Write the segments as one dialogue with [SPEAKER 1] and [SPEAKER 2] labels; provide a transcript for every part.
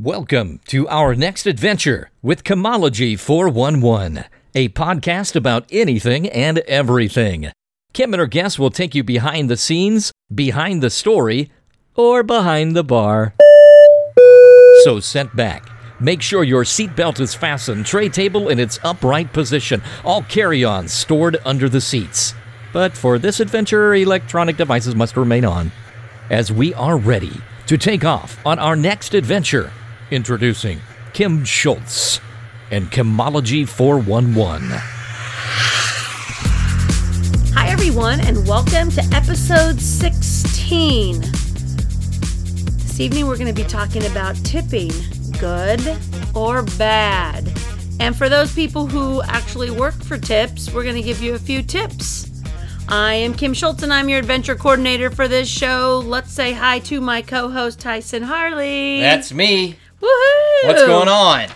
[SPEAKER 1] Welcome to our next adventure with Kimology 411, a podcast about anything and everything. Kim and her guests will take you behind the scenes, behind the story, or behind the bar. So sit back. Make sure your seatbelt is fastened, tray table in its upright position, all carry ons stored under the seats. But for this adventure, electronic devices must remain on. As we are ready to take off on our next adventure, introducing Kim Schultz and Kimology 411.
[SPEAKER 2] Hi, everyone, and welcome to episode 16. This evening, we're going to be talking about tipping good or bad. And for those people who actually work for tips, we're going to give you a few tips. I am Kim Schultz, and I'm your adventure coordinator for this show. Let's say hi to my co host, Tyson Harley.
[SPEAKER 3] That's me.
[SPEAKER 2] Woohoo!
[SPEAKER 3] What's going on?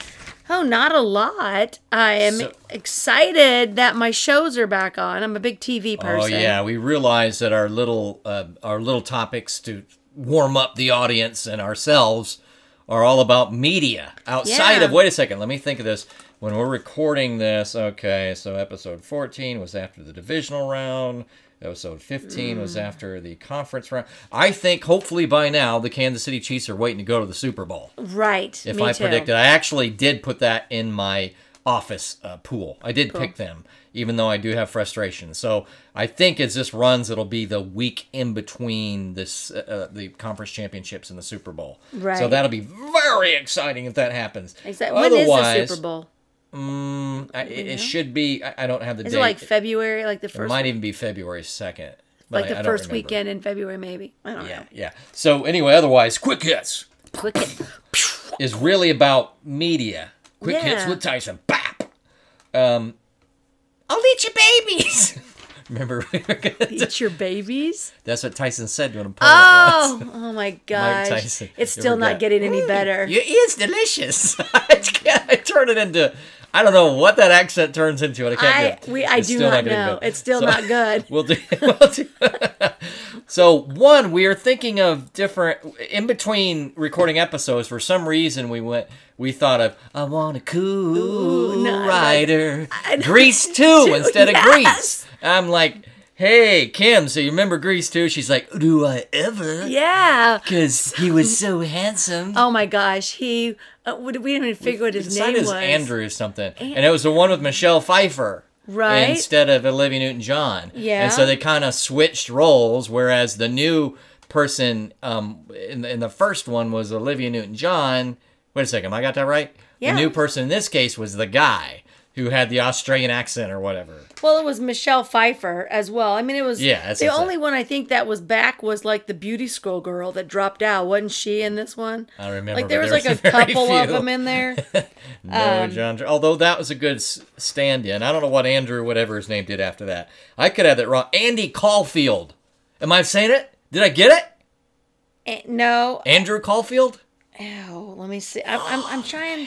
[SPEAKER 2] Oh, not a lot. I am
[SPEAKER 3] So-
[SPEAKER 2] excited that my shows are back on. I'm a big TV person.
[SPEAKER 3] Oh yeah, we realize that our little uh, our little topics to warm up the audience and ourselves are all about media outside
[SPEAKER 2] Yeah.
[SPEAKER 3] of. Wait a second, let me think of this. When we're recording this, okay, so episode 14 was after the divisional round. Episode 15 was
[SPEAKER 2] Mm.
[SPEAKER 3] after the conference round. I think hopefully by now the Kansas City Chiefs are waiting to go to the Super Bowl.
[SPEAKER 2] Right.
[SPEAKER 3] if
[SPEAKER 2] me
[SPEAKER 3] I
[SPEAKER 2] too.
[SPEAKER 3] predicted. I actually did put that in my office uh, pool. I did pick them, even though I do have frustration. So I think as this runs, it'll be the week in between this uh, the conference championships and the Super Bowl.
[SPEAKER 2] Right.
[SPEAKER 3] So that'll be very exciting if that happens.
[SPEAKER 2] Exactly. When is the Super Bowl?
[SPEAKER 3] Mm, I, it, it should be. I, I don't have the
[SPEAKER 2] Is
[SPEAKER 3] date.
[SPEAKER 2] it like February, like the first.
[SPEAKER 3] it might even be February second.
[SPEAKER 2] like the
[SPEAKER 3] I, I don't
[SPEAKER 2] first weekend in February, maybe? I don't
[SPEAKER 3] Yeah,
[SPEAKER 2] know.
[SPEAKER 3] yeah. So anyway, otherwise, quick hits
[SPEAKER 2] Click it.
[SPEAKER 3] is really about media. Quick hits with Tyson. Bap. Um, I'll eat your babies. Remember, we were gonna
[SPEAKER 2] Eat your babies.
[SPEAKER 3] that's what Tyson said to an opponent
[SPEAKER 2] Oh, oh my gosh!
[SPEAKER 3] Tyson.
[SPEAKER 2] It's still not
[SPEAKER 3] get-
[SPEAKER 2] getting any better.
[SPEAKER 3] Your ear's delicious. I can't- I turn it into. I don't know what that accent turns into. and I can't.
[SPEAKER 2] I we I
[SPEAKER 3] It's
[SPEAKER 2] do
[SPEAKER 3] still
[SPEAKER 2] not know.
[SPEAKER 3] better.
[SPEAKER 2] It's still
[SPEAKER 3] So-
[SPEAKER 2] not good.
[SPEAKER 3] We'll do. We'll do. so one, we are thinking of different in between recording episodes. For some reason, we went. We thought of I want a cool
[SPEAKER 2] Ooh, no,
[SPEAKER 3] rider.
[SPEAKER 2] I.
[SPEAKER 3] Grease two
[SPEAKER 2] Two,
[SPEAKER 3] instead of
[SPEAKER 2] yes.
[SPEAKER 3] Grease. I'm like, hey Kim, so you remember Grease too? She's like, do I ever?
[SPEAKER 2] Yeah.
[SPEAKER 3] Because he was so handsome.
[SPEAKER 2] Oh my gosh, he. Uh, we we didn't even figure what his name was.
[SPEAKER 3] Andrew or something, and it was the one with Michelle Pfeiffer,
[SPEAKER 2] Right.
[SPEAKER 3] Instead of Olivia Newton-John.
[SPEAKER 2] Yeah.
[SPEAKER 3] And so they kind of switched roles, whereas the new person um, in the, in the first one was Olivia Newton-John. Wait a second, I got that right?
[SPEAKER 2] Yeah.
[SPEAKER 3] The new person in this case was the guy who had the Australian accent or whatever.
[SPEAKER 2] Well, it was Michelle Pfeiffer as well. I mean, it was.
[SPEAKER 3] Yeah, that's
[SPEAKER 2] the only one I think that was back was like the beauty scroll girl that dropped out. Wasn't she in this one?
[SPEAKER 3] I don't remember.
[SPEAKER 2] Like there was like a couple of them in there.
[SPEAKER 3] No,
[SPEAKER 2] Um,
[SPEAKER 3] John. Although that was a good stand-in. I don't know what Andrew, whatever his name, did after that. I could have that wrong. Andy Caulfield. Am I saying it? Did I get it?
[SPEAKER 2] Eh, no,
[SPEAKER 3] Andrew Caulfield?
[SPEAKER 2] Oh, let me see. I'm, I'm, I'm trying.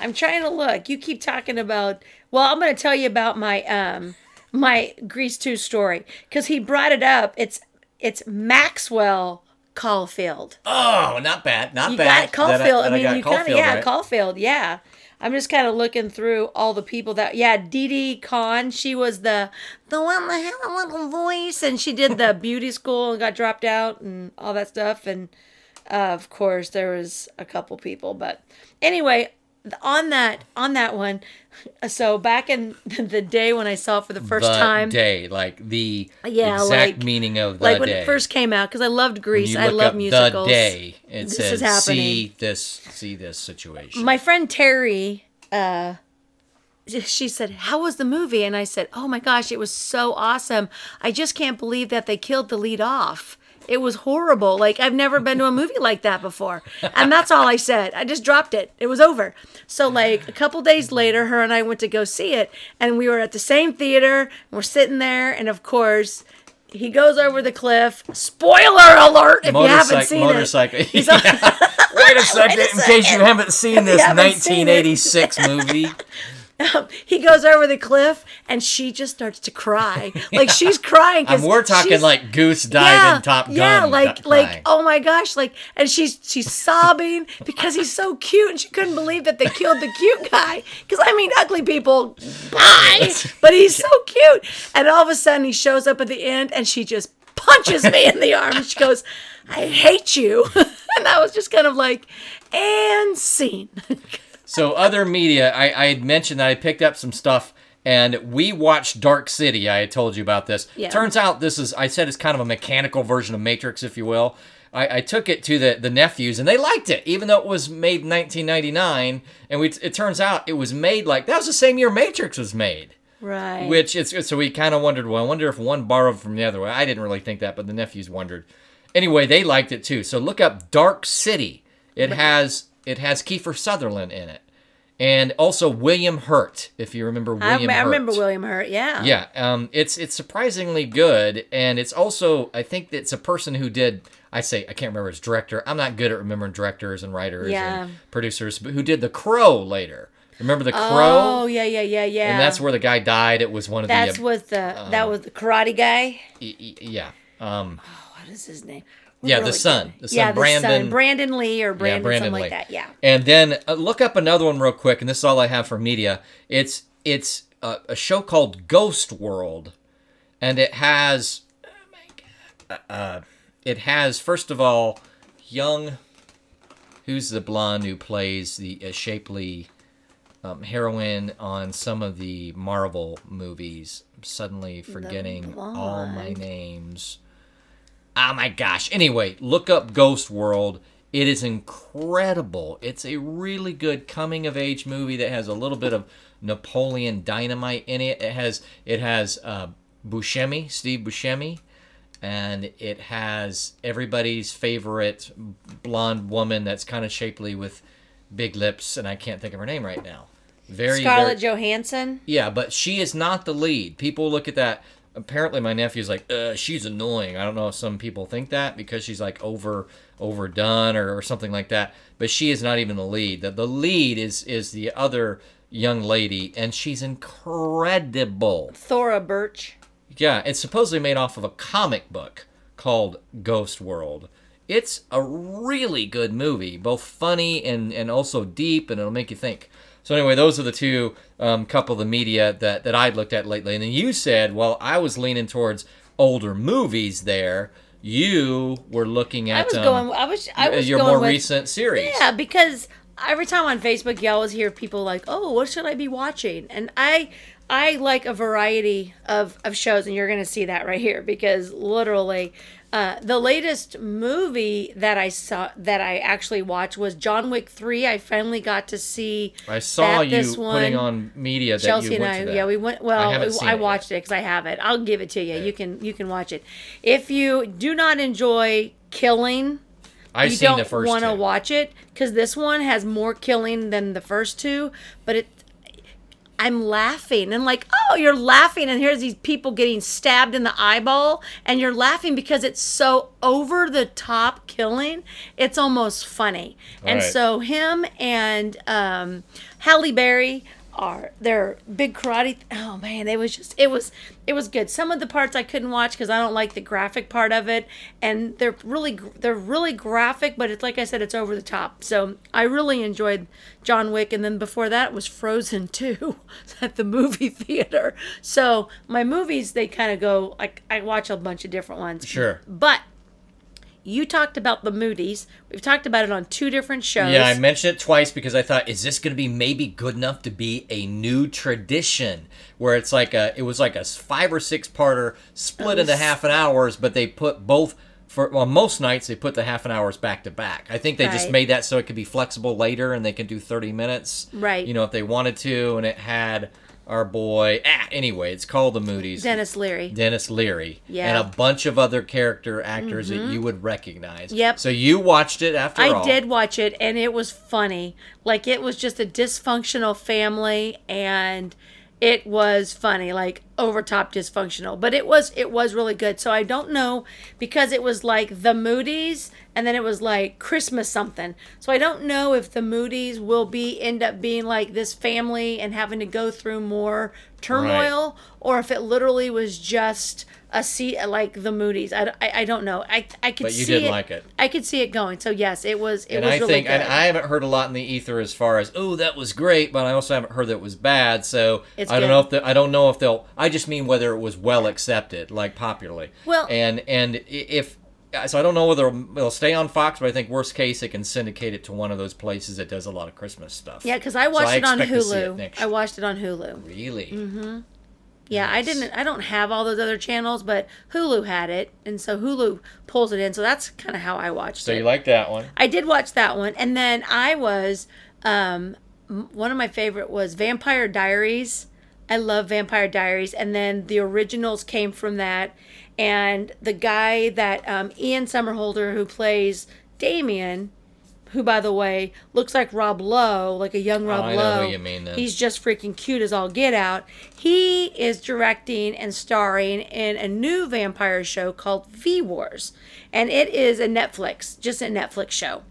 [SPEAKER 2] I'm trying to look. You keep talking about. Well, I'm going to tell you about my um my Grease two story because he brought it up. It's it's Maxwell Caulfield.
[SPEAKER 3] Oh, not bad. Not
[SPEAKER 2] You
[SPEAKER 3] bad.
[SPEAKER 2] got
[SPEAKER 3] That
[SPEAKER 2] Caulfield. I,
[SPEAKER 3] that
[SPEAKER 2] mean,
[SPEAKER 3] got
[SPEAKER 2] you kind of yeah,
[SPEAKER 3] right.
[SPEAKER 2] Caulfield. Yeah. I'm just kind of looking through all the people that yeah, Didi Conn. She was the the one that had a little voice, and she did the beauty school and got dropped out and all that stuff. And uh, of course, there was a couple people, but anyway, on that on that one. So back in the day when I saw it for the first
[SPEAKER 3] the
[SPEAKER 2] time,
[SPEAKER 3] day, like the
[SPEAKER 2] Yeah,
[SPEAKER 3] exact
[SPEAKER 2] like-
[SPEAKER 3] meaning of the
[SPEAKER 2] like when
[SPEAKER 3] day.
[SPEAKER 2] it first came out, because I loved
[SPEAKER 3] you
[SPEAKER 2] I love musicals.
[SPEAKER 3] The day it
[SPEAKER 2] This
[SPEAKER 3] says
[SPEAKER 2] is happening.
[SPEAKER 3] see this see this situation.
[SPEAKER 2] my friend Terry, uh, she said, "How was the movie?" And I said, "Oh my gosh, it was so awesome! I just can't believe that they killed the lead off. It was horrible. Like I've never been to a movie like that before." And that's all I said. I just dropped it. It was over. So like a couple days later, her and I went to go see it, and we were at the same theater. And we're sitting there, and of course. He goes over the cliff. Spoiler alert! If you haven't
[SPEAKER 3] Motorcycle-
[SPEAKER 2] seen
[SPEAKER 3] motorcycle.
[SPEAKER 2] it, He's
[SPEAKER 3] Yeah.
[SPEAKER 2] on-
[SPEAKER 3] Wait a second, in case you haven't seen this
[SPEAKER 2] haven't seen
[SPEAKER 3] 1986 movie.
[SPEAKER 2] Um, he goes over the cliff and she just starts to cry. Like she's crying
[SPEAKER 3] And
[SPEAKER 2] because
[SPEAKER 3] we're talking like Goose diving Top Gun.
[SPEAKER 2] yeah, like like
[SPEAKER 3] crying.
[SPEAKER 2] oh my gosh, like and she's she's sobbing because he's so cute and she couldn't believe that they killed the cute guy. Because I mean, ugly people, bye, but he's so cute. And all of a sudden, he shows up at the end and she just punches me in the arm. And she goes, "I hate you," and I was just kind of like, and scene.
[SPEAKER 3] So other media, I, I had mentioned that I picked up some stuff, and we watched Dark City. I had told you about this.
[SPEAKER 2] Yeah.
[SPEAKER 3] Turns out this is, I said, it's kind of a mechanical version of Matrix, if you will. I, I took it to the, the nephews, and they liked it, even though it was made in 1999. And we, it turns out it was made like that was the same year Matrix was made.
[SPEAKER 2] Right.
[SPEAKER 3] Which it's so we kind of wondered. Well, I wonder if one borrowed from the other. I didn't really think that, but the nephews wondered. Anyway, they liked it too. So look up Dark City. It has it has Kiefer Sutherland in it, and also William Hurt. If you remember William
[SPEAKER 2] I
[SPEAKER 3] Hurt.
[SPEAKER 2] remember William Hurt. Yeah.
[SPEAKER 3] Yeah, um, it's it's surprisingly good, and it's also I think it's a person who did. I say I can't remember his director. I'm not good at remembering directors and writers
[SPEAKER 2] Yeah.
[SPEAKER 3] and producers, but who did The Crow later. Remember The Crow?
[SPEAKER 2] Oh yeah, yeah, yeah, yeah.
[SPEAKER 3] And that's where the guy died. It was one of
[SPEAKER 2] that's
[SPEAKER 3] the.
[SPEAKER 2] with the that was the karate guy.
[SPEAKER 3] yeah. Um,
[SPEAKER 2] What is his name?
[SPEAKER 3] Yeah, the son. The son,
[SPEAKER 2] yeah,
[SPEAKER 3] Brandon-
[SPEAKER 2] Brandon Lee or Brandon,
[SPEAKER 3] Brandon
[SPEAKER 2] something
[SPEAKER 3] Lee.
[SPEAKER 2] like that. Yeah.
[SPEAKER 3] And then uh, look up another one real quick, and this is all I have for media. It's it's a, a show called Ghost World, and it has, oh my god, uh, it has first of all, young, who's the blonde who plays the uh, shapely um, heroine on some of the Marvel movies. I'm suddenly forgetting all my names. Oh my gosh. Anyway, look up Ghost World. It is incredible. It's a really good coming of age movie that has a little bit of Napoleon Dynamite in it. It has it has uh, Buscemi, Steve Buscemi, and it has everybody's favorite blonde woman that's kind of shapely with big lips, and I can't think of her name right now. Very
[SPEAKER 2] Scarlett
[SPEAKER 3] very,
[SPEAKER 2] Johansson.
[SPEAKER 3] yeah, but she is not the lead. People look at that. Apparently, my nephew's like, uh, she's annoying. I don't know if some people think that because she's like over overdone or, or something like that. But she is not even the lead. The, the lead is is the other young lady, and she's incredible.
[SPEAKER 2] Thora Birch.
[SPEAKER 3] Yeah, it's supposedly made off of a comic book called Ghost World. It's a really good movie, both funny and, and also deep, and it'll make you think. So anyway, those are the two um, couple of the media that, that I'd looked at lately. And then you said, well, I was leaning towards older movies there. You were looking at
[SPEAKER 2] I was
[SPEAKER 3] um,
[SPEAKER 2] going. I was. I was
[SPEAKER 3] your
[SPEAKER 2] going
[SPEAKER 3] more
[SPEAKER 2] with,
[SPEAKER 3] recent series.
[SPEAKER 2] Yeah, because every time on Facebook, you always hear people like, "Oh, what should I be watching?" And I, I like a variety of of shows, and you're going to see that right here because literally, uh, the latest movie that I saw that I actually watched was John Wick Three. I finally got to see.
[SPEAKER 3] I saw you
[SPEAKER 2] this
[SPEAKER 3] putting
[SPEAKER 2] one.
[SPEAKER 3] on media that
[SPEAKER 2] Chelsea
[SPEAKER 3] you
[SPEAKER 2] and I, yeah, we went. Well,
[SPEAKER 3] I
[SPEAKER 2] I,
[SPEAKER 3] haven't seen it yet.
[SPEAKER 2] watched it because I have it. I'll give it to you. You can you can watch it. If you do not enjoy killing,
[SPEAKER 3] I've
[SPEAKER 2] you don't want to watch it because this one has more killing than the first two. But it, I'm laughing and like, oh, you're laughing, and here's these people getting stabbed in the eyeball, and you're laughing because it's so over the top killing. It's almost funny. And
[SPEAKER 3] Right.
[SPEAKER 2] so him and um, Halle Berry are they're big karate. Oh man, it was just it was it was good. Some of the parts I couldn't watch because I don't like the graphic part of it, and they're really they're really graphic, but it's like I said, it's over the top. So I really enjoyed John Wick, and then before that was Frozen two at the movie theater. So my movies they kind of go like I watch a bunch of different ones.
[SPEAKER 3] Sure.
[SPEAKER 2] but. You talked about the Moodys. We've talked about it on two different shows.
[SPEAKER 3] Yeah, I mentioned it twice because I thought, is this going to be maybe good enough to be a new tradition where it's like a, it was like a five or six parter split into half an hours, but they put both for well most nights they put the half an hours back to back. I think they just made that so it could be flexible later and they can do thirty minutes,
[SPEAKER 2] Right.
[SPEAKER 3] You know, if they wanted to, and it had our boy. Ah, anyway, it's called the Moodys.
[SPEAKER 2] Denis Leary.
[SPEAKER 3] Denis Leary,
[SPEAKER 2] Yeah. Mm-hmm.
[SPEAKER 3] and a bunch of other character actors that you would recognize.
[SPEAKER 2] Yep.
[SPEAKER 3] So you watched it after
[SPEAKER 2] I
[SPEAKER 3] all.
[SPEAKER 2] did watch it and it was funny. Like it was just a dysfunctional family and it was funny. Like over top dysfunctional. But it was it was really good. So I don't know because it was like the Moodys and then it was like Christmas something. So I don't know if the Moodys will be end up being like this family and having to go through more turmoil or if it literally was just a seat like the Moodys. I, I, I don't know. I I could
[SPEAKER 3] But you
[SPEAKER 2] see
[SPEAKER 3] did
[SPEAKER 2] it.
[SPEAKER 3] like it.
[SPEAKER 2] I could see it going. So yes, it was it
[SPEAKER 3] and
[SPEAKER 2] was
[SPEAKER 3] I
[SPEAKER 2] really
[SPEAKER 3] think,
[SPEAKER 2] good.
[SPEAKER 3] and I haven't heard a lot in the ether as far as, oh, that was great, but I also haven't heard that it was bad. So
[SPEAKER 2] It's
[SPEAKER 3] I don't know if the, I don't know if they'll. I just mean whether it was well accepted, like popularly.
[SPEAKER 2] Well-
[SPEAKER 3] and and if so, I don't know whether it'll stay on Fox, but I think worst case it can syndicate it to one of those places that does a lot of Christmas stuff.
[SPEAKER 2] yeah, because I
[SPEAKER 3] So
[SPEAKER 2] watched it on
[SPEAKER 3] expect to see it
[SPEAKER 2] Hulu. I watched it on Hulu.
[SPEAKER 3] Really?
[SPEAKER 2] Mm-hmm. Yeah, I didn't. I don't have all those other channels, but Hulu had it, and so Hulu pulls it in. So that's kind of how I watched
[SPEAKER 3] So
[SPEAKER 2] it.
[SPEAKER 3] you like that one?
[SPEAKER 2] I did watch that one, and then I was um, one of my favorite was Vampire Diaries. I love Vampire Diaries, and then the originals came from that, and the guy that um, Ian Somerhalder who plays Damien. Who, by the way, looks like Rob Lowe, like a young Rob
[SPEAKER 3] Oh, I know
[SPEAKER 2] Lowe.
[SPEAKER 3] who you mean then.
[SPEAKER 2] He's just freaking cute as all get out. He is directing and starring in a new vampire show called V Wars, and it is a Netflix, just a Netflix show.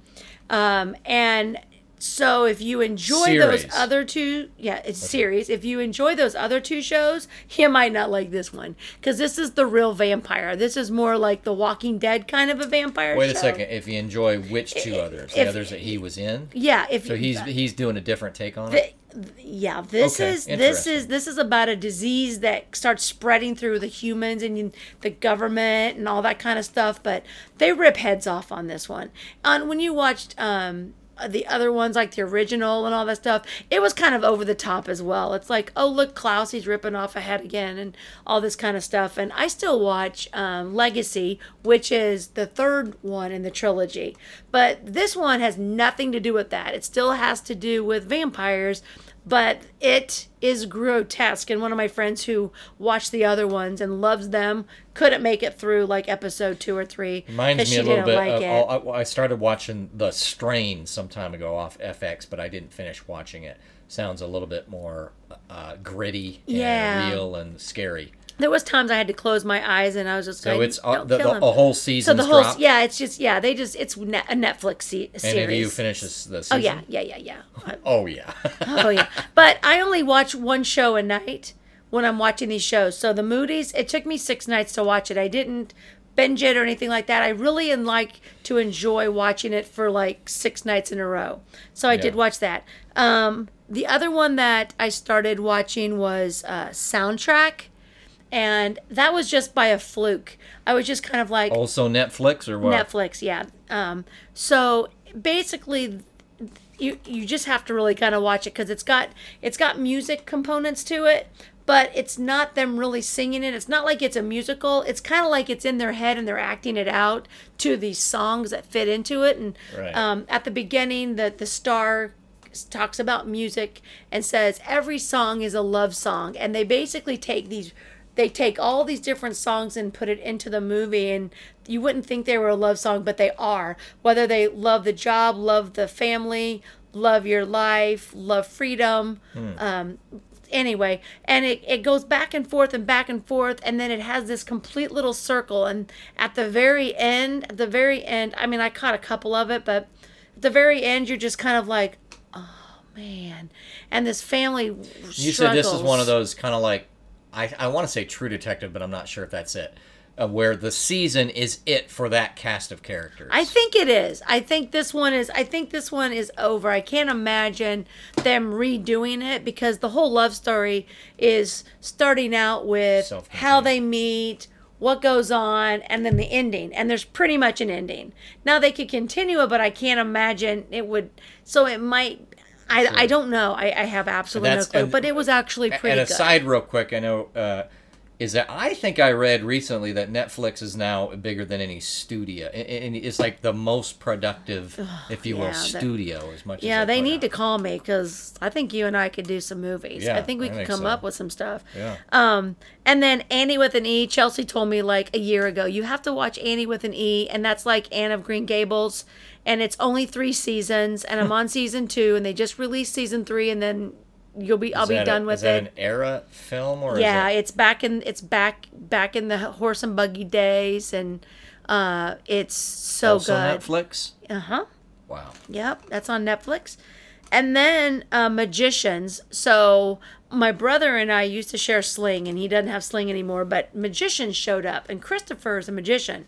[SPEAKER 2] Um, and so if you enjoy
[SPEAKER 3] Series.
[SPEAKER 2] those other two, yeah, it's series. If you enjoy those other two shows, you might not like this one because this is the real vampire. This is more like the Walking Dead kind of a vampire.
[SPEAKER 3] Wait a second. If you enjoy which two others? The
[SPEAKER 2] if-
[SPEAKER 3] others that he was in.
[SPEAKER 2] Yeah, if
[SPEAKER 3] So he's he's doing a different take on it.
[SPEAKER 2] Yeah this
[SPEAKER 3] Okay,
[SPEAKER 2] is this is this is about a disease that starts spreading through the humans and the government and all that kind of stuff but they rip heads off on this one on when you watched um the other ones like the original and all that stuff it was kind of over the top as well. It's like oh look klaus he's ripping off a head again and all this kind of stuff. And i still watch um, legacy which is the third one in the trilogy. But this one has nothing to do with that. It still has to do with vampires but it is grotesque and one of my friends who watched the other ones and loves them couldn't make it through like episode two or three
[SPEAKER 3] Reminds me a little bit.
[SPEAKER 2] like
[SPEAKER 3] of. I started watching The Strain some time ago off FX, but I didn't finish watching it. Sounds a little bit more uh, gritty and
[SPEAKER 2] Yeah.
[SPEAKER 3] real and scary.
[SPEAKER 2] There was times I had to close my eyes and I was just
[SPEAKER 3] So it's
[SPEAKER 2] "Don't
[SPEAKER 3] the, the, a whole season.
[SPEAKER 2] so the whole
[SPEAKER 3] dropped.
[SPEAKER 2] yeah, it's just yeah, they just it's ne- a Netflix se- series.
[SPEAKER 3] And you finished this, the season?
[SPEAKER 2] Oh yeah, yeah, yeah, yeah.
[SPEAKER 3] Oh yeah.
[SPEAKER 2] oh yeah. But I only watch one show a night when I'm watching these shows. So the Moodys, it took me six nights to watch it. I didn't binge it or anything like that. I really like to enjoy watching it for like six nights in a row. So I did watch that. Um, the other one that I started watching was uh, Soundtrack. And that was just by a fluke. I was just kind of like,
[SPEAKER 3] also Netflix or what?
[SPEAKER 2] Netflix, yeah. Um, so basically, you you just have to really kind of watch it because it's got it's got music components to it, but it's not them really singing it. It's not like it's a musical. It's kind of like it's in their head and they're acting it out to these songs that fit into it. And
[SPEAKER 3] Right.
[SPEAKER 2] um, at the beginning, the the star talks about music and says every song is a love song, and they basically take these they take all these different songs and put it into the movie and you wouldn't think they were a love song but they are. Whether they love the job love the family love your life love freedom um, anyway and it, it goes back and forth and back and forth and then it has this complete little circle and at the very end at the very end i mean i caught a couple of it but at the very end you're just kind of like oh man. And this family
[SPEAKER 3] You said this is one of those kind of like I, I want to say True Detective, but I'm not sure if that's it. Uh, where the season is it for that cast of characters.
[SPEAKER 2] I think it is. I think this one is. I think this one is over. I can't imagine them redoing it because the whole love story is starting out with how they meet, what goes on, and then the ending. And there's pretty much an ending. Now they could continue it, but I can't imagine it would. So it might. I, I don't know. I, I have absolutely no clue.
[SPEAKER 3] and-
[SPEAKER 2] But it was actually pretty good.
[SPEAKER 3] and
[SPEAKER 2] good.
[SPEAKER 3] aside, real quick, I know uh, is that I think I read recently that Netflix is now bigger than any studio, and- it's like the most productive, if you will,
[SPEAKER 2] yeah, that-
[SPEAKER 3] studio. As much as
[SPEAKER 2] Yeah,
[SPEAKER 3] as
[SPEAKER 2] they need
[SPEAKER 3] out.
[SPEAKER 2] to call me because I think you and I could do some movies.
[SPEAKER 3] Yeah,
[SPEAKER 2] I think we
[SPEAKER 3] I
[SPEAKER 2] could come
[SPEAKER 3] so.
[SPEAKER 2] up with some stuff.
[SPEAKER 3] Yeah.
[SPEAKER 2] Um, and then Annie with an E. Chelsea told me like a year ago, you have to watch Annie with an E, and that's like Anne of Green Gables, and it's only three seasons, and I'm on season two, and they just released season three, and then you'll be I'll be
[SPEAKER 3] a-
[SPEAKER 2] done
[SPEAKER 3] is
[SPEAKER 2] with
[SPEAKER 3] that
[SPEAKER 2] it.
[SPEAKER 3] an era film or
[SPEAKER 2] yeah,
[SPEAKER 3] Is it,
[SPEAKER 2] it's back in it's back back in the horse and buggy days, and uh, it's so good.
[SPEAKER 3] also
[SPEAKER 2] good.
[SPEAKER 3] Netflix?
[SPEAKER 2] Uh huh.
[SPEAKER 3] Wow.
[SPEAKER 2] Yep, that's on Netflix. And then uh, Magicians. So my brother and I used to share Sling, and he doesn't have Sling anymore. But Magicians showed up, and Christopher is a magician.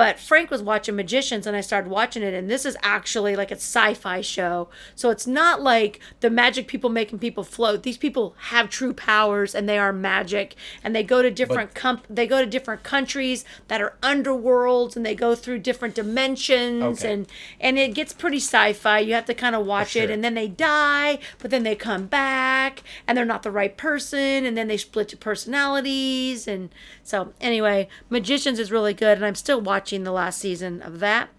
[SPEAKER 2] But Frank was watching Magicians, and I started watching it. And this is actually like a sci-fi show, so it's not like the magic people making people float. These people have true powers, and they are magic, and they go to different com- they go to different countries that are underworlds, and they go through different dimensions,
[SPEAKER 3] Okay.
[SPEAKER 2] and and it gets pretty sci-fi. You have to kind of watch it, and then they die, but then they come back, and they're not the right person, and then they split to personalities, and so anyway, Magicians is really good, and I'm still watching the last season of that.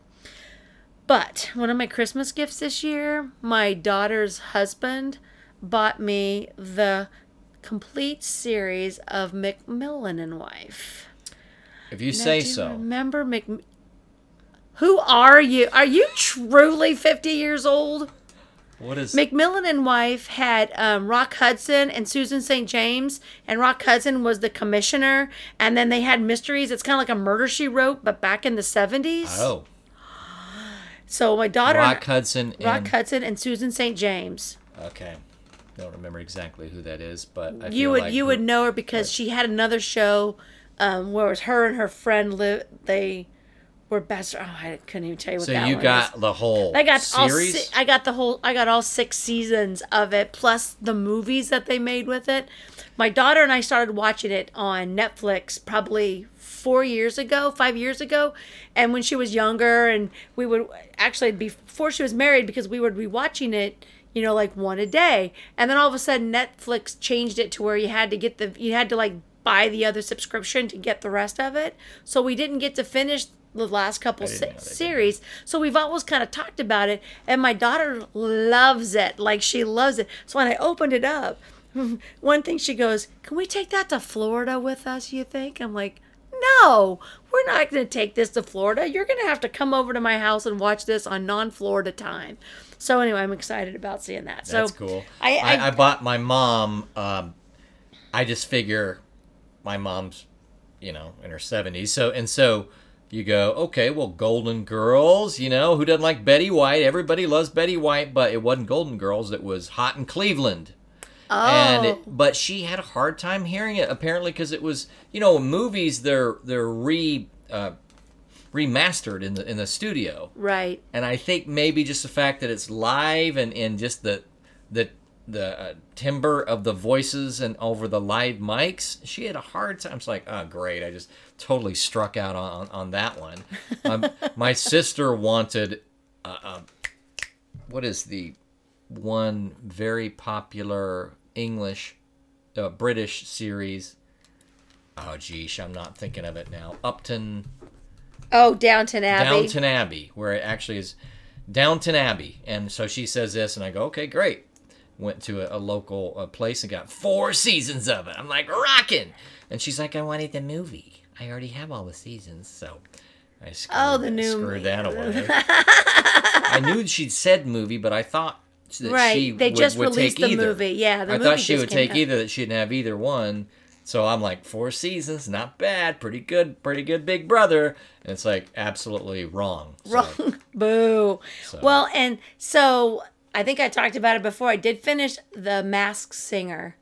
[SPEAKER 2] But one of my Christmas gifts this year, my daughter's husband bought me the complete series of McMillan and Wife.
[SPEAKER 3] If you
[SPEAKER 2] Now,
[SPEAKER 3] say
[SPEAKER 2] do you
[SPEAKER 3] so.
[SPEAKER 2] Remember Mc? Who are you? Are you truly fifty years old?
[SPEAKER 3] What is
[SPEAKER 2] McMillan and Wife had um, Rock Hudson and Susan St. James, and Rock Hudson was the commissioner. And then they had mysteries. It's kind of like a Murder She Wrote, but back in the seventies.
[SPEAKER 3] Oh,
[SPEAKER 2] So my daughter,
[SPEAKER 3] Rock Hudson and
[SPEAKER 2] Rock Hudson, and Susan St. James.
[SPEAKER 3] Okay. Don't remember exactly who that is, but I
[SPEAKER 2] you
[SPEAKER 3] feel
[SPEAKER 2] would
[SPEAKER 3] like
[SPEAKER 2] you
[SPEAKER 3] who-
[SPEAKER 2] would know her because she had another show um, where it was her and her friend live. They were best. Oh, I couldn't even tell you what
[SPEAKER 3] So
[SPEAKER 2] that
[SPEAKER 3] you got
[SPEAKER 2] is.
[SPEAKER 3] the whole
[SPEAKER 2] I got all
[SPEAKER 3] series.
[SPEAKER 2] si- I got the whole I got all six seasons of it plus the movies that they made with it. My daughter and I started watching it on Netflix probably 4 years ago, 5 years ago, and when she was younger and we would actually before she was married because we would be watching it you know like one a day and then all of a sudden Netflix changed it to where you had to get the you had to like buy the other subscription to get the rest of it so we didn't get to finish the last couple se-
[SPEAKER 3] they did
[SPEAKER 2] series so we've always kind of talked about it and my daughter loves it like she loves it so when i opened it up one thing she goes can we take that to florida with us you think i'm like no we're not going to take this to florida you're going to have to come over to my house and watch this on non-florida time so anyway i'm excited about seeing that so
[SPEAKER 3] That's cool.
[SPEAKER 2] I-
[SPEAKER 3] I,
[SPEAKER 2] I-
[SPEAKER 3] I, bought my mom. Um, I just figure my mom's, you know, in her seventies. So and so you go, okay, well, Golden Girls. You know, who doesn't like Betty White? Everybody loves Betty White, but it wasn't Golden Girls. It was Hot in Cleveland. And
[SPEAKER 2] oh
[SPEAKER 3] it, but she had a hard time hearing it apparently because it was you know movies they're they're re uh, remastered in the in the studio
[SPEAKER 2] right
[SPEAKER 3] and I think maybe just the fact that it's live and, and just the the the uh, timbre of the voices and over the live mics, she had a hard time. It's like, oh, great! I just totally struck out on on, that one. Um, my sister wanted, uh, uh, what is the one very popular English, uh, British series? Oh, geesh, I'm not thinking of it now. Upton.
[SPEAKER 2] oh downton abbey
[SPEAKER 3] Downton Abbey, where it actually is Downton Abbey. And so she says this, and I go, okay, great. Went to a, a local uh, place and got four seasons of it. I'm like, rocking. And she's like, I wanted the movie. I already have all the seasons. So I screwed,
[SPEAKER 2] Oh, the new
[SPEAKER 3] screwed
[SPEAKER 2] movie.
[SPEAKER 3] that away. I knew she'd said movie, but I thought that
[SPEAKER 2] Right,
[SPEAKER 3] she
[SPEAKER 2] they
[SPEAKER 3] would,
[SPEAKER 2] just
[SPEAKER 3] would
[SPEAKER 2] released
[SPEAKER 3] take
[SPEAKER 2] the
[SPEAKER 3] either.
[SPEAKER 2] movie. Yeah, the
[SPEAKER 3] I
[SPEAKER 2] movie
[SPEAKER 3] thought she would take
[SPEAKER 2] out.
[SPEAKER 3] either, that she didn't have either one. So I'm like, four seasons, not bad, pretty good, pretty good, Big Brother. And it's like absolutely wrong. So,
[SPEAKER 2] Wrong. Boo.
[SPEAKER 3] So-
[SPEAKER 2] Well, and so I think I talked about it before. I did finish The Masked Singer.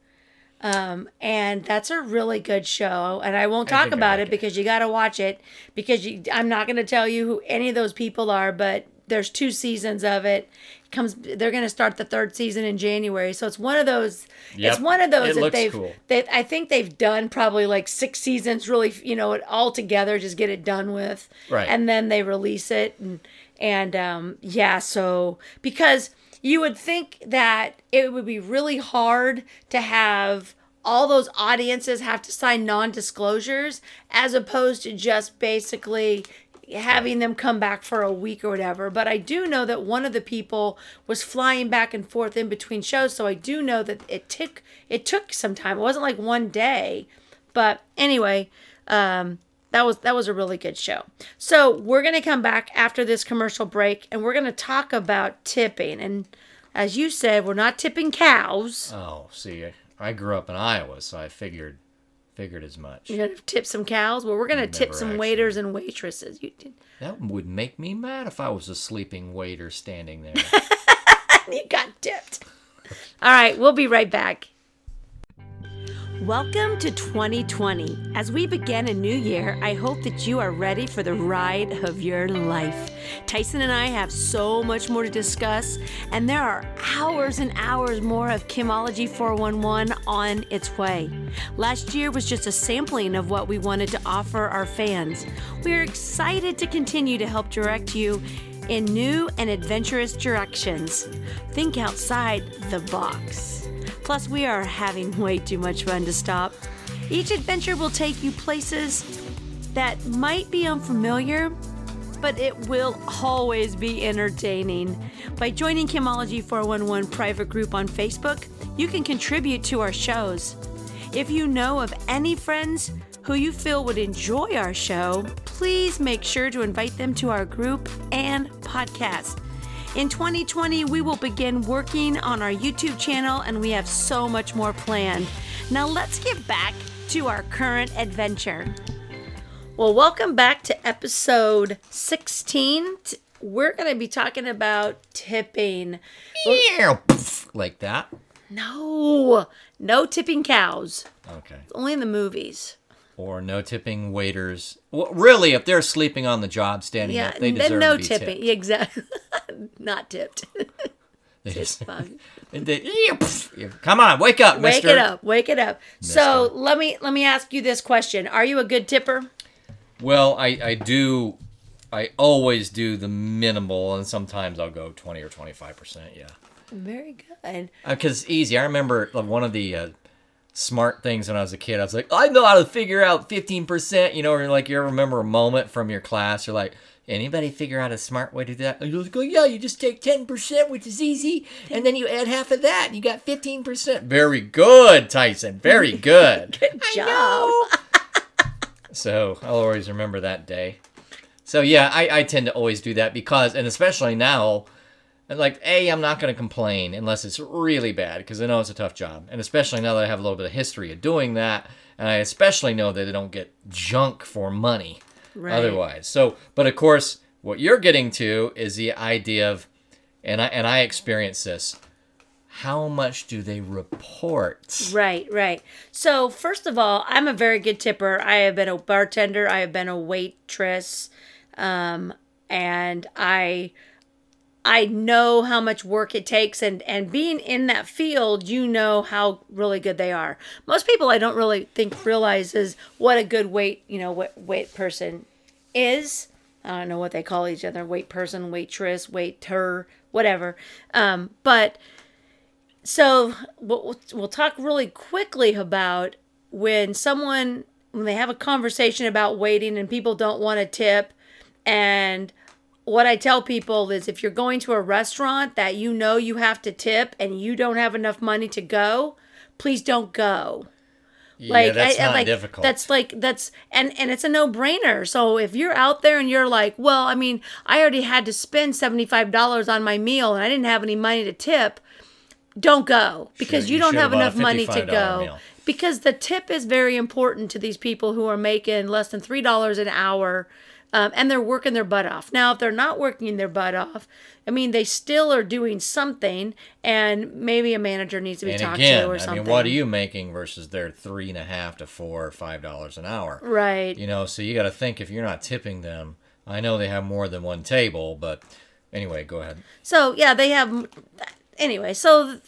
[SPEAKER 2] Um, and that's a really good show. And I won't talk
[SPEAKER 3] I
[SPEAKER 2] about
[SPEAKER 3] like
[SPEAKER 2] it because you got to watch it because you, I'm not going to tell you who any of those people are, but there's two seasons of it. it comes they're going to start the third season in January. So it's one of those
[SPEAKER 3] Yep.
[SPEAKER 2] it's one of those
[SPEAKER 3] It
[SPEAKER 2] that they've
[SPEAKER 3] cool.
[SPEAKER 2] they I think they've done probably like 6 seasons really, you know, it all together just get it done with.
[SPEAKER 3] Right.
[SPEAKER 2] And then they release it and and um yeah, so because you would think that it would be really hard to have all those audiences have to sign non-disclosures as opposed to just basically having them come back for a week or whatever. But I do know that one of the people was flying back and forth in between shows, so I do know that it took it took some time. It wasn't like one day. But anyway, um that was that was a really good show. So we're gonna come back after this commercial break and we're gonna talk about tipping and as you said, we're not tipping cows.
[SPEAKER 3] Oh, see, I grew up in Iowa, so I figured figured as much.
[SPEAKER 2] You're gonna tip some cows. Well, we're gonna tip some
[SPEAKER 3] actually.
[SPEAKER 2] waiters and waitresses. You did.
[SPEAKER 3] That would make me mad if I was a sleeping waiter standing there.
[SPEAKER 2] You got tipped. All right, we'll be right back. Welcome to 2020. As we begin a new year, I hope that you are ready for the ride of your life. Tyson and I have so much more to discuss, and there are hours and hours more of Kimology 411 on its way. Last year was just a sampling of what we wanted to offer our fans. We are excited to continue to help direct you in new and adventurous directions. Think outside the box. Plus, we are having way too much fun to stop. Each adventure will take you places that might be unfamiliar, but it will always be entertaining. By joining Kimology 411 private group on Facebook, you can contribute to our shows. If you know of any friends who you feel would enjoy our show, please make sure to invite them to our group and podcast. In 2020, we will begin working on our YouTube channel and we have so much more planned. Now, let's get back to our current adventure. Well, welcome back to episode 16. We're going to be talking about tipping.
[SPEAKER 3] Poof, like that.
[SPEAKER 2] No, no tipping cows,
[SPEAKER 3] Okay.
[SPEAKER 2] It's only in the movies.
[SPEAKER 3] Or no tipping waiters. Well, really, if they're sleeping on the job standing
[SPEAKER 2] Yeah,
[SPEAKER 3] up, they deserve
[SPEAKER 2] no
[SPEAKER 3] to be
[SPEAKER 2] tipping.
[SPEAKER 3] tipped.
[SPEAKER 2] Exactly. Not tipped.
[SPEAKER 3] They just- they- poof. Come on, wake up,
[SPEAKER 2] Wake
[SPEAKER 3] mister.
[SPEAKER 2] it up. Wake it up. So let me let me ask you this question: Are you a good tipper?
[SPEAKER 3] Well, I, I do. I always do the minimal, and sometimes I'll go 20 or 25%. Yeah.
[SPEAKER 2] Very good.
[SPEAKER 3] Because easy. I remember like, one of the uh, smart things when I was a kid. I was like, I know how to figure out fifteen percent. You know, or like you ever remember a moment from your class. You're like, anybody figure out a smart way to do that? And you're like, oh yeah, you just take ten percent, which is easy, and then you add half of that, and you got fifteen percent. Very good, Tyson. Very good.
[SPEAKER 2] Good job.
[SPEAKER 3] So I'll always remember that day. So yeah, I, I tend to always do that because, and especially now, like a I'm not going to complain unless it's really bad because I know it's a tough job, and especially now that I have a little bit of history of doing that, and I especially know that they don't get junk for money
[SPEAKER 2] Right.
[SPEAKER 3] otherwise. So, but of course, what you're getting to is the idea of, and I and I experience this. How much do they report?
[SPEAKER 2] Right, right. So first of all, I'm a very good tipper. I have been a bartender. I have been a waitress, um, and I I know how much work it takes, and and being in that field, you know how really good they are. Most people, I don't really think realizes what a good wait you know wait wait person is. I don't know what they call each other: wait person, waitress, waiter, whatever. Um, but so we'll, we'll talk really quickly about when someone when they have a conversation about waiting and people don't want to tip and what I tell people is if you're going to a restaurant that you know you have to tip and you don't have enough money to go, please don't go.
[SPEAKER 3] yeah, that's
[SPEAKER 2] I-
[SPEAKER 3] not
[SPEAKER 2] like,
[SPEAKER 3] difficult.
[SPEAKER 2] That's like that's and and it's a no brainer. So if you're out there and you're like, well, I mean, I already had to spend seventy five dollars on my meal and I didn't have any money to tip, don't go because
[SPEAKER 3] Should-
[SPEAKER 2] you,
[SPEAKER 3] you
[SPEAKER 2] don't have
[SPEAKER 3] have
[SPEAKER 2] enough money to go.
[SPEAKER 3] meal.
[SPEAKER 2] Because the tip is very important to these people who are making less than three dollars an hour. Um, and they're working their butt off. Now, if they're not working their butt off, I mean, they still are doing something, and maybe a manager needs to be
[SPEAKER 3] and
[SPEAKER 2] talked
[SPEAKER 3] again,
[SPEAKER 2] to or
[SPEAKER 3] I
[SPEAKER 2] something.
[SPEAKER 3] mean, what are you making versus their three and a half to four or five dollars an hour?
[SPEAKER 2] Right.
[SPEAKER 3] You know, so you got to think if you're not tipping them. I know they have more than one table, but anyway, go ahead.
[SPEAKER 2] So yeah, they have. Anyway, so th-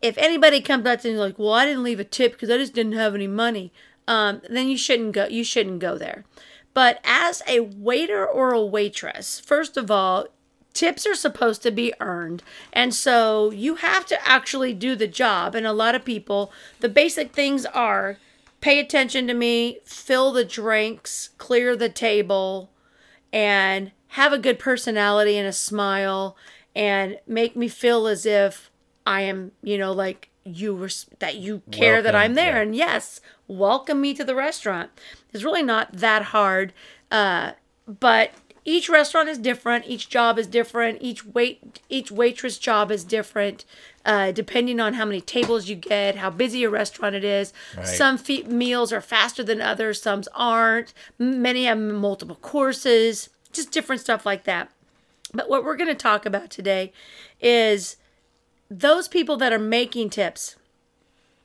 [SPEAKER 2] if anybody comes up to you like, "Well, I didn't leave a tip because I just didn't have any money," um, then you shouldn't go. You shouldn't go there. But as a waiter or a waitress, first of all, tips are supposed to be earned, and so you have to actually do the job. And a lot of people, the basic things are pay attention to me, fill the drinks, clear the table, and have a good personality and a smile and make me feel as if I am, you know, like you were that you care that I'm there
[SPEAKER 3] yeah.
[SPEAKER 2] and yes, welcome me to the restaurant. It's really not that hard. Uh but each restaurant is different. Each job is different. Each wait each waitress job is different, uh, depending on how many tables you get, how busy a restaurant it is.
[SPEAKER 3] Right.
[SPEAKER 2] Some fe- meals are faster than others. Some aren't. Many have multiple courses. Just different stuff like that. But what we're going to talk about today is those people that are making tips.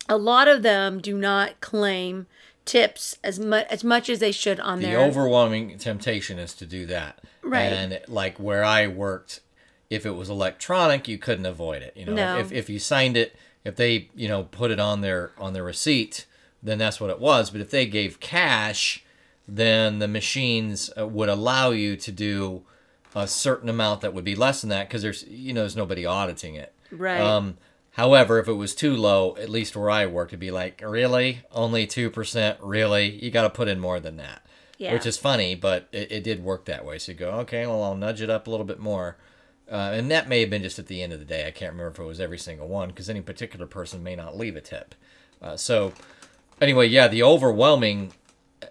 [SPEAKER 2] A lot of them do not claim tips as much as much as they should on
[SPEAKER 3] the
[SPEAKER 2] their
[SPEAKER 3] overwhelming temptation is to do that.
[SPEAKER 2] Right.
[SPEAKER 3] And like where I worked, if it was electronic, you couldn't avoid it. You know,
[SPEAKER 2] No.
[SPEAKER 3] if, if you signed it, if they you know put it on their on their receipt, then that's what it was. But if they gave cash, then the machines uh, would allow you to do a certain amount that would be less than that because there's you know there's nobody auditing it.
[SPEAKER 2] Right.
[SPEAKER 3] Um, however, if it was too low, at least where I worked, it'd be like, really, only two percent. Really, you got to put in more than that.
[SPEAKER 2] Yeah.
[SPEAKER 3] Which is funny, but it, it did work that way. So you go, okay, well, I'll nudge it up a little bit more. Uh, and that may have been just at the end of the day. I can't remember if it was every single one because any particular person may not leave a tip. Uh, so, anyway, yeah, the overwhelming uh,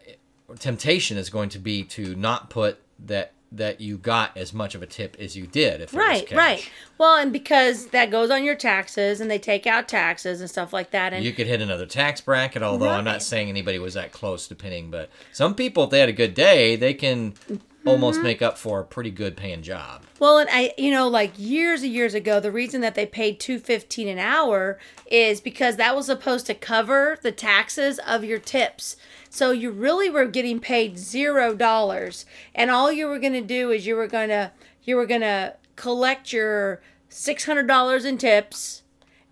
[SPEAKER 3] temptation is going to be to not put that that you got as much of a tip as you did if it was
[SPEAKER 2] Right,
[SPEAKER 3] cash.
[SPEAKER 2] right. Well, and because that goes on your taxes and they take out taxes and stuff like that. And
[SPEAKER 3] You could hit another tax bracket, although I'm not saying anybody was that close depending, but some people, if they had a good day, they can almost mm-hmm. make up for a pretty good paying job.
[SPEAKER 2] Well, and I, you know, like years and years ago, the reason that they paid two fifteen an hour is because that was supposed to cover the taxes of your tips. So you really were getting paid zero dollars, and all you were going to do is you were going to you were going to collect your six hundred dollars in tips,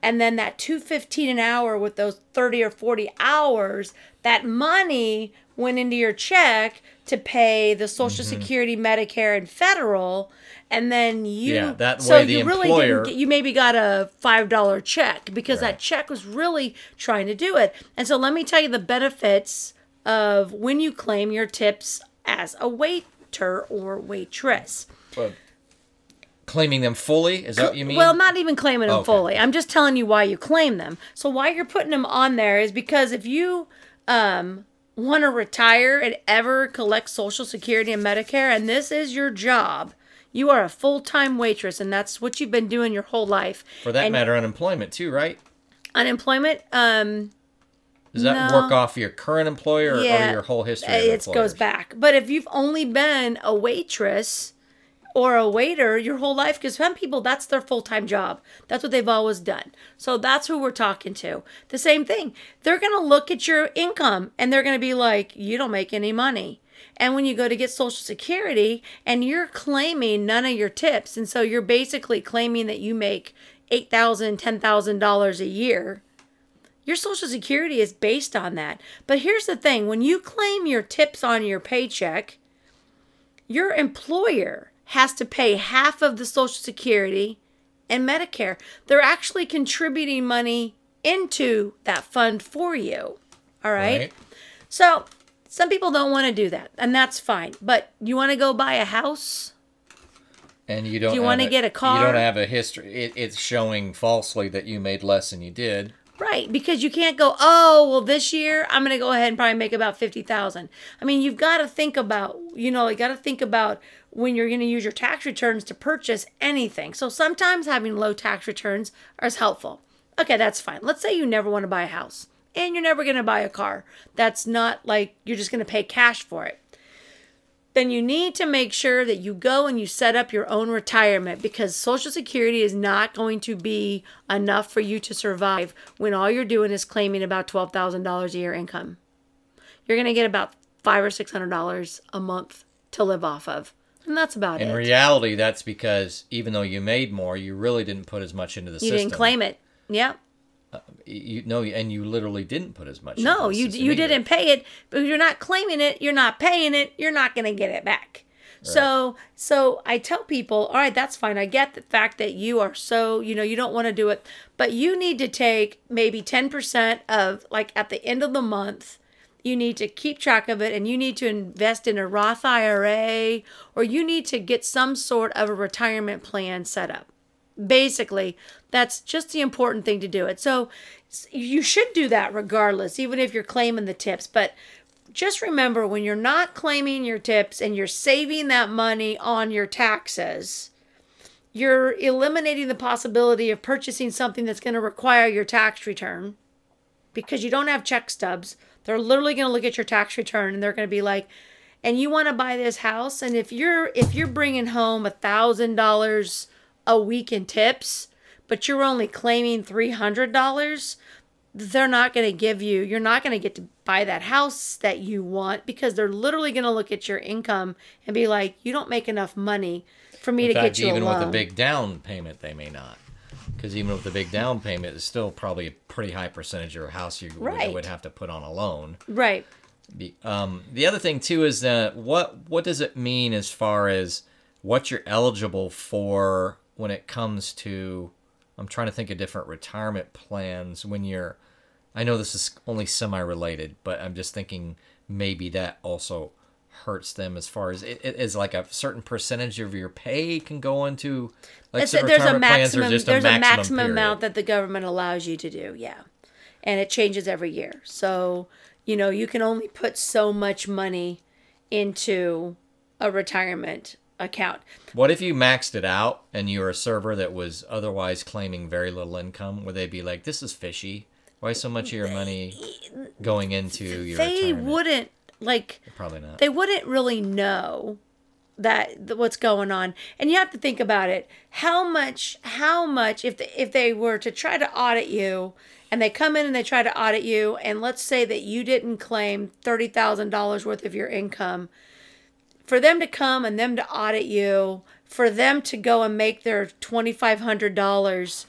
[SPEAKER 2] and then that 215 an hour with those 30 or 40 hours that money went into your check to pay the social
[SPEAKER 3] Mm-hmm.
[SPEAKER 2] security medicare and federal and then you
[SPEAKER 3] Yeah, that
[SPEAKER 2] so
[SPEAKER 3] way the
[SPEAKER 2] you really
[SPEAKER 3] employer-
[SPEAKER 2] didn't get, you maybe got a five dollar check because that check was really trying to do it and so let me tell you the benefits of when you claim your tips as a waiter or waitress
[SPEAKER 3] But claiming them fully, is that what you mean?
[SPEAKER 2] well, not even claiming them
[SPEAKER 3] Okay.
[SPEAKER 2] fully. I'm just telling you why you claim them. So why you're putting them on there is because if you um, want to retire and ever collect Social Security and Medicare, and this is your job, you are a full time waitress, and that's what you've been doing your whole life.
[SPEAKER 3] For that
[SPEAKER 2] and
[SPEAKER 3] matter, unemployment too, right?
[SPEAKER 2] unemployment. Um,
[SPEAKER 3] Does that
[SPEAKER 2] No.
[SPEAKER 3] work off your current employer or,
[SPEAKER 2] yeah,
[SPEAKER 3] or your whole history? Of
[SPEAKER 2] It goes back. But if you've only been a waitress or a waiter your whole life, because some people, that's their full time job. That's what they've always done. So that's who we're talking to. The same thing. They're going to look at your income and they're going to be like, you don't make any money. And when you go to get Social Security and you're claiming none of your tips, and so you're basically claiming that you make $8,000, $10,000 a year, your Social Security is based on that. But here's the thing when you claim your tips on your paycheck, your employer has to pay half of the Social Security and Medicare. They're actually contributing money into that fund for you. All right.
[SPEAKER 3] Right.
[SPEAKER 2] So some people don't want to do that, and that's fine. But you want to go buy a house?
[SPEAKER 3] And you don't.
[SPEAKER 2] you wanna get a car?
[SPEAKER 3] You don't have a history. It, it's showing falsely that you made less than you did.
[SPEAKER 2] Right, because you can't go, oh, well, this year I'm going to go ahead and probably make about 50,000. I mean, you've got to think about, you know, you got to think about when you're going to use your tax returns to purchase anything. So sometimes having low tax returns is helpful. Okay, that's fine. Let's say you never want to buy a house and you're never going to buy a car. That's not like you're just going to pay cash for it then you need to make sure that you go and you set up your own retirement because Social Security is not going to be enough for you to survive when all you're doing is claiming about $12,000 a year income. You're going to get about five or six hundred dollars a month to live off of. And that's about
[SPEAKER 3] In
[SPEAKER 2] it.
[SPEAKER 3] In reality, that's because even though you made more, you really didn't put as much into the
[SPEAKER 2] you
[SPEAKER 3] system.
[SPEAKER 2] You didn't claim it. Uh, yep.
[SPEAKER 3] You no, and you literally didn't put as much.
[SPEAKER 2] No, you you didn't pay it, but you're not claiming it, you're not paying it, you're not going to get it back. So so I tell people, all right, that's fine. I get the fact that you are so, you know, you don't want to do it, but you need to take maybe 10% of like at the end of the month, you need to keep track of it and you need to invest in a Roth IRA or you need to get some sort of a retirement plan set up basically that's just the important thing to do it. So you should do that regardless even if you're claiming the tips. But just remember when you're not claiming your tips and you're saving that money on your taxes, you're eliminating the possibility of purchasing something that's going to require your tax return because you don't have check stubs. They're literally going to look at your tax return and they're going to be like, and you want to buy this house? And if you're if you're bringing home a thousand dollars a week in tips but you're only claiming three hundred dollars they're not going to give you you're not going to get to buy that house that you want because they're literally going to look at your income and be like you don't make enough money for me
[SPEAKER 3] In
[SPEAKER 2] to
[SPEAKER 3] fact,
[SPEAKER 2] get you
[SPEAKER 3] even
[SPEAKER 2] a loan
[SPEAKER 3] with a big down payment, they may not. Because even with the big down payment, it's still probably a pretty high percentage of your house you would-
[SPEAKER 2] Right.
[SPEAKER 3] would have to put on a loan.
[SPEAKER 2] right
[SPEAKER 3] The, um, the other thing too is that what what does it mean as far as what you're eligible for when it comes to? I'm trying to think of different retirement plans when you're. I know this is only semi-related, but I'm just thinking maybe that also hurts them as far as it, is like a certain percentage of your pay can go into like
[SPEAKER 2] there's a
[SPEAKER 3] retirement plans or
[SPEAKER 2] maximum there's
[SPEAKER 3] a
[SPEAKER 2] a
[SPEAKER 3] maximum,
[SPEAKER 2] maximum amount that the government allows you to do yeah and it changes every year so you know you can only put so much money into a retirement account
[SPEAKER 3] What if you maxed it out and you were a server that was otherwise claiming very little income? Would they be like, "This is fishy. Why so much of your money going into your
[SPEAKER 2] they
[SPEAKER 3] retirement?"
[SPEAKER 2] wouldn't like
[SPEAKER 3] Probably not.
[SPEAKER 2] they wouldn't really know that what's going on and you have to think about it how much how much if they, if they were to try to audit you and they come in and they try to audit you and let's say that you didn't claim $30,000 worth of your income for them to come and them to audit you for them to go and make their $2500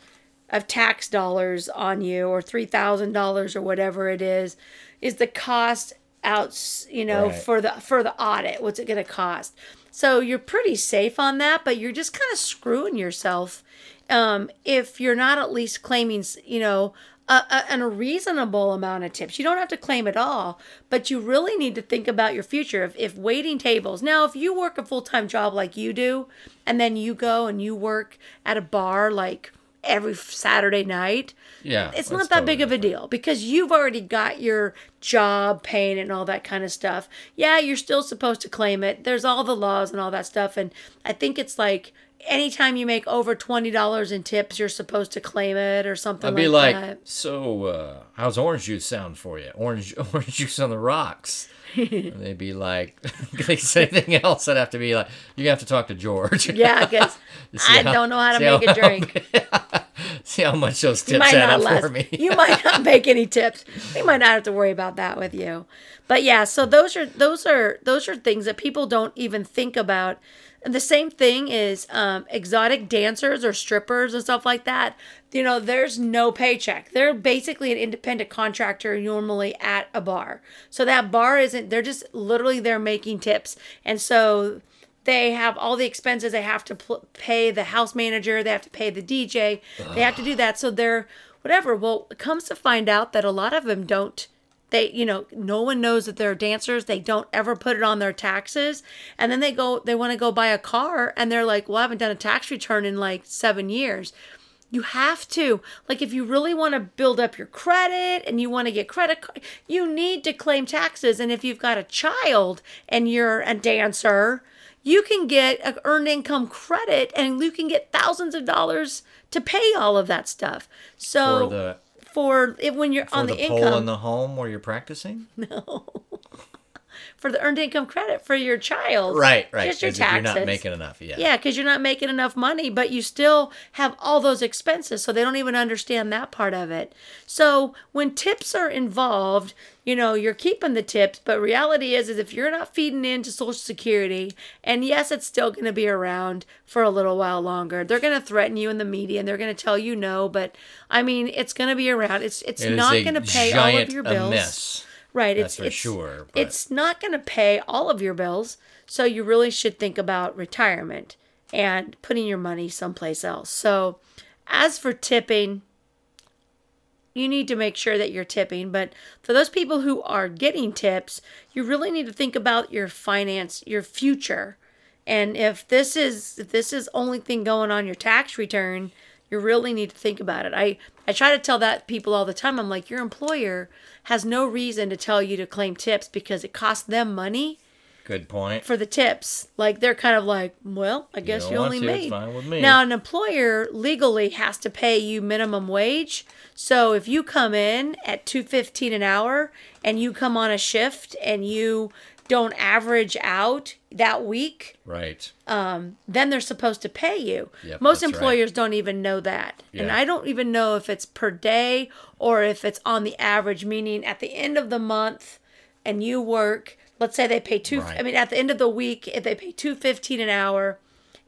[SPEAKER 2] of tax dollars on you or $3000 or whatever it is is the cost out you know
[SPEAKER 3] Right.
[SPEAKER 2] for the for the audit what's it going to cost so you're pretty safe on that but you're just kind of screwing yourself um, if you're not at least claiming you know a, a, and a reasonable amount of tips you don't have to claim it all but you really need to think about your future if, if waiting tables now if you work a full-time job like you do and then you go and you work at a bar like every saturday night
[SPEAKER 3] yeah,
[SPEAKER 2] it's not that
[SPEAKER 3] totally
[SPEAKER 2] big of a deal because you've already got your job paying and all that kind of stuff. Yeah, you're still supposed to claim it. There's all the laws and all that stuff. And I think it's like anytime you make over $20 in tips, you're supposed to claim it or something
[SPEAKER 3] I'd be
[SPEAKER 2] like,
[SPEAKER 3] like,
[SPEAKER 2] that.
[SPEAKER 3] "So, uh, how's orange juice sound for you? Orange orange juice on the rocks." and they'd be like, "They say anything else?" I'd have to be like, "You have to talk to George."
[SPEAKER 2] Yeah, because I
[SPEAKER 3] how-
[SPEAKER 2] don't know how to make
[SPEAKER 3] how-
[SPEAKER 2] a drink.
[SPEAKER 3] See how much those tips add up
[SPEAKER 2] last.
[SPEAKER 3] for me.
[SPEAKER 2] you might not make any tips. We might not have to worry about that with you. But yeah, so those are those are those are things that people don't even think about. And the same thing is um, exotic dancers or strippers and stuff like that. You know, there's no paycheck. They're basically an independent contractor normally at a bar. So that bar isn't. They're just literally they're making tips, and so they have all the expenses they have to pl- pay the house manager they have to pay the dj they have to do that so they're whatever well it comes to find out that a lot of them don't they you know no one knows that they're dancers they don't ever put it on their taxes and then they go they want to go buy a car and they're like well i haven't done a tax return in like seven years you have to. Like, if you really want to build up your credit and you want to get credit, you need to claim taxes. And if you've got a child and you're a dancer, you can get an earned income credit and you can get thousands of dollars to pay all of that stuff. So,
[SPEAKER 3] for
[SPEAKER 2] when you're
[SPEAKER 3] for
[SPEAKER 2] on
[SPEAKER 3] the,
[SPEAKER 2] the,
[SPEAKER 3] pole
[SPEAKER 2] income,
[SPEAKER 3] in the home where you're practicing.
[SPEAKER 2] for the earned income credit for your child.
[SPEAKER 3] Right, right.
[SPEAKER 2] Just your
[SPEAKER 3] As if you're not making enough. Yeah.
[SPEAKER 2] Yeah, because you're not making enough money, but you still have all those expenses, so they don't even understand that part of it. So when tips are involved, you know, you're keeping the tips, but reality is, is if you're not feeding into Social Security, and yes, it's still going to be around for a little while longer. They're going to threaten you in the media, and they're going to tell you no, but I mean, it's going to be around. It's it's
[SPEAKER 3] It
[SPEAKER 2] not going to pay all of your bills. Right,
[SPEAKER 3] That's
[SPEAKER 2] it's
[SPEAKER 3] for
[SPEAKER 2] it's,
[SPEAKER 3] sure, but-
[SPEAKER 2] It's not going to pay all of your bills, so you really should think about retirement and putting your money someplace else. So, as for tipping, you need to make sure that you're tipping, but for those people who are getting tips, you really need to think about your finance, your future. And if this is if this is only thing going on your tax return, You really need to think about it. I, I try to tell that people all the time. I'm like, your employer has no reason to tell you to claim tips because it costs them money
[SPEAKER 3] Good point.
[SPEAKER 2] for the tips. Like they're kind of like, well, I guess
[SPEAKER 3] don't
[SPEAKER 2] you, only
[SPEAKER 3] to,
[SPEAKER 2] made.
[SPEAKER 3] fine with me.
[SPEAKER 2] Now an employer legally has to pay you minimum wage. So if you come in at two fifteen an hour and you come on a shift and you don't average out that week,
[SPEAKER 3] Right.
[SPEAKER 2] Um, then they're supposed to pay you.
[SPEAKER 3] Yep,
[SPEAKER 2] Most
[SPEAKER 3] that's right.
[SPEAKER 2] employers don't even know that. And I don't even know if it's per day or if it's on the average, meaning at the end of the month and you work, let's say they pay two
[SPEAKER 3] Right.
[SPEAKER 2] I mean at the end of the week if they pay 215 an hour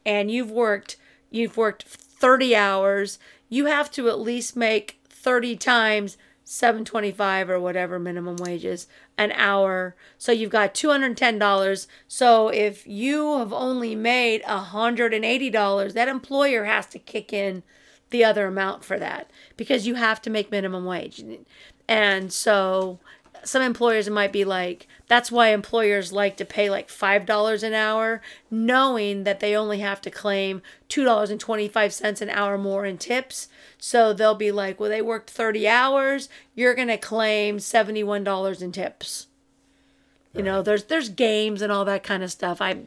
[SPEAKER 2] and you've worked you've worked 30 hours, you have to at least make 30 times 725 or whatever minimum wages an hour. So you've got $210. So if you have only made $180, that employer has to kick in the other amount for that because you have to make minimum wage. And so some employers might be like, that's why employers like to pay like $5 an hour, knowing that they only have to claim $2.25 an hour more in tips. So they'll be like, well, they worked 30 hours, you're going to claim $71 in tips. You know, there's there's games and all that kind of stuff. I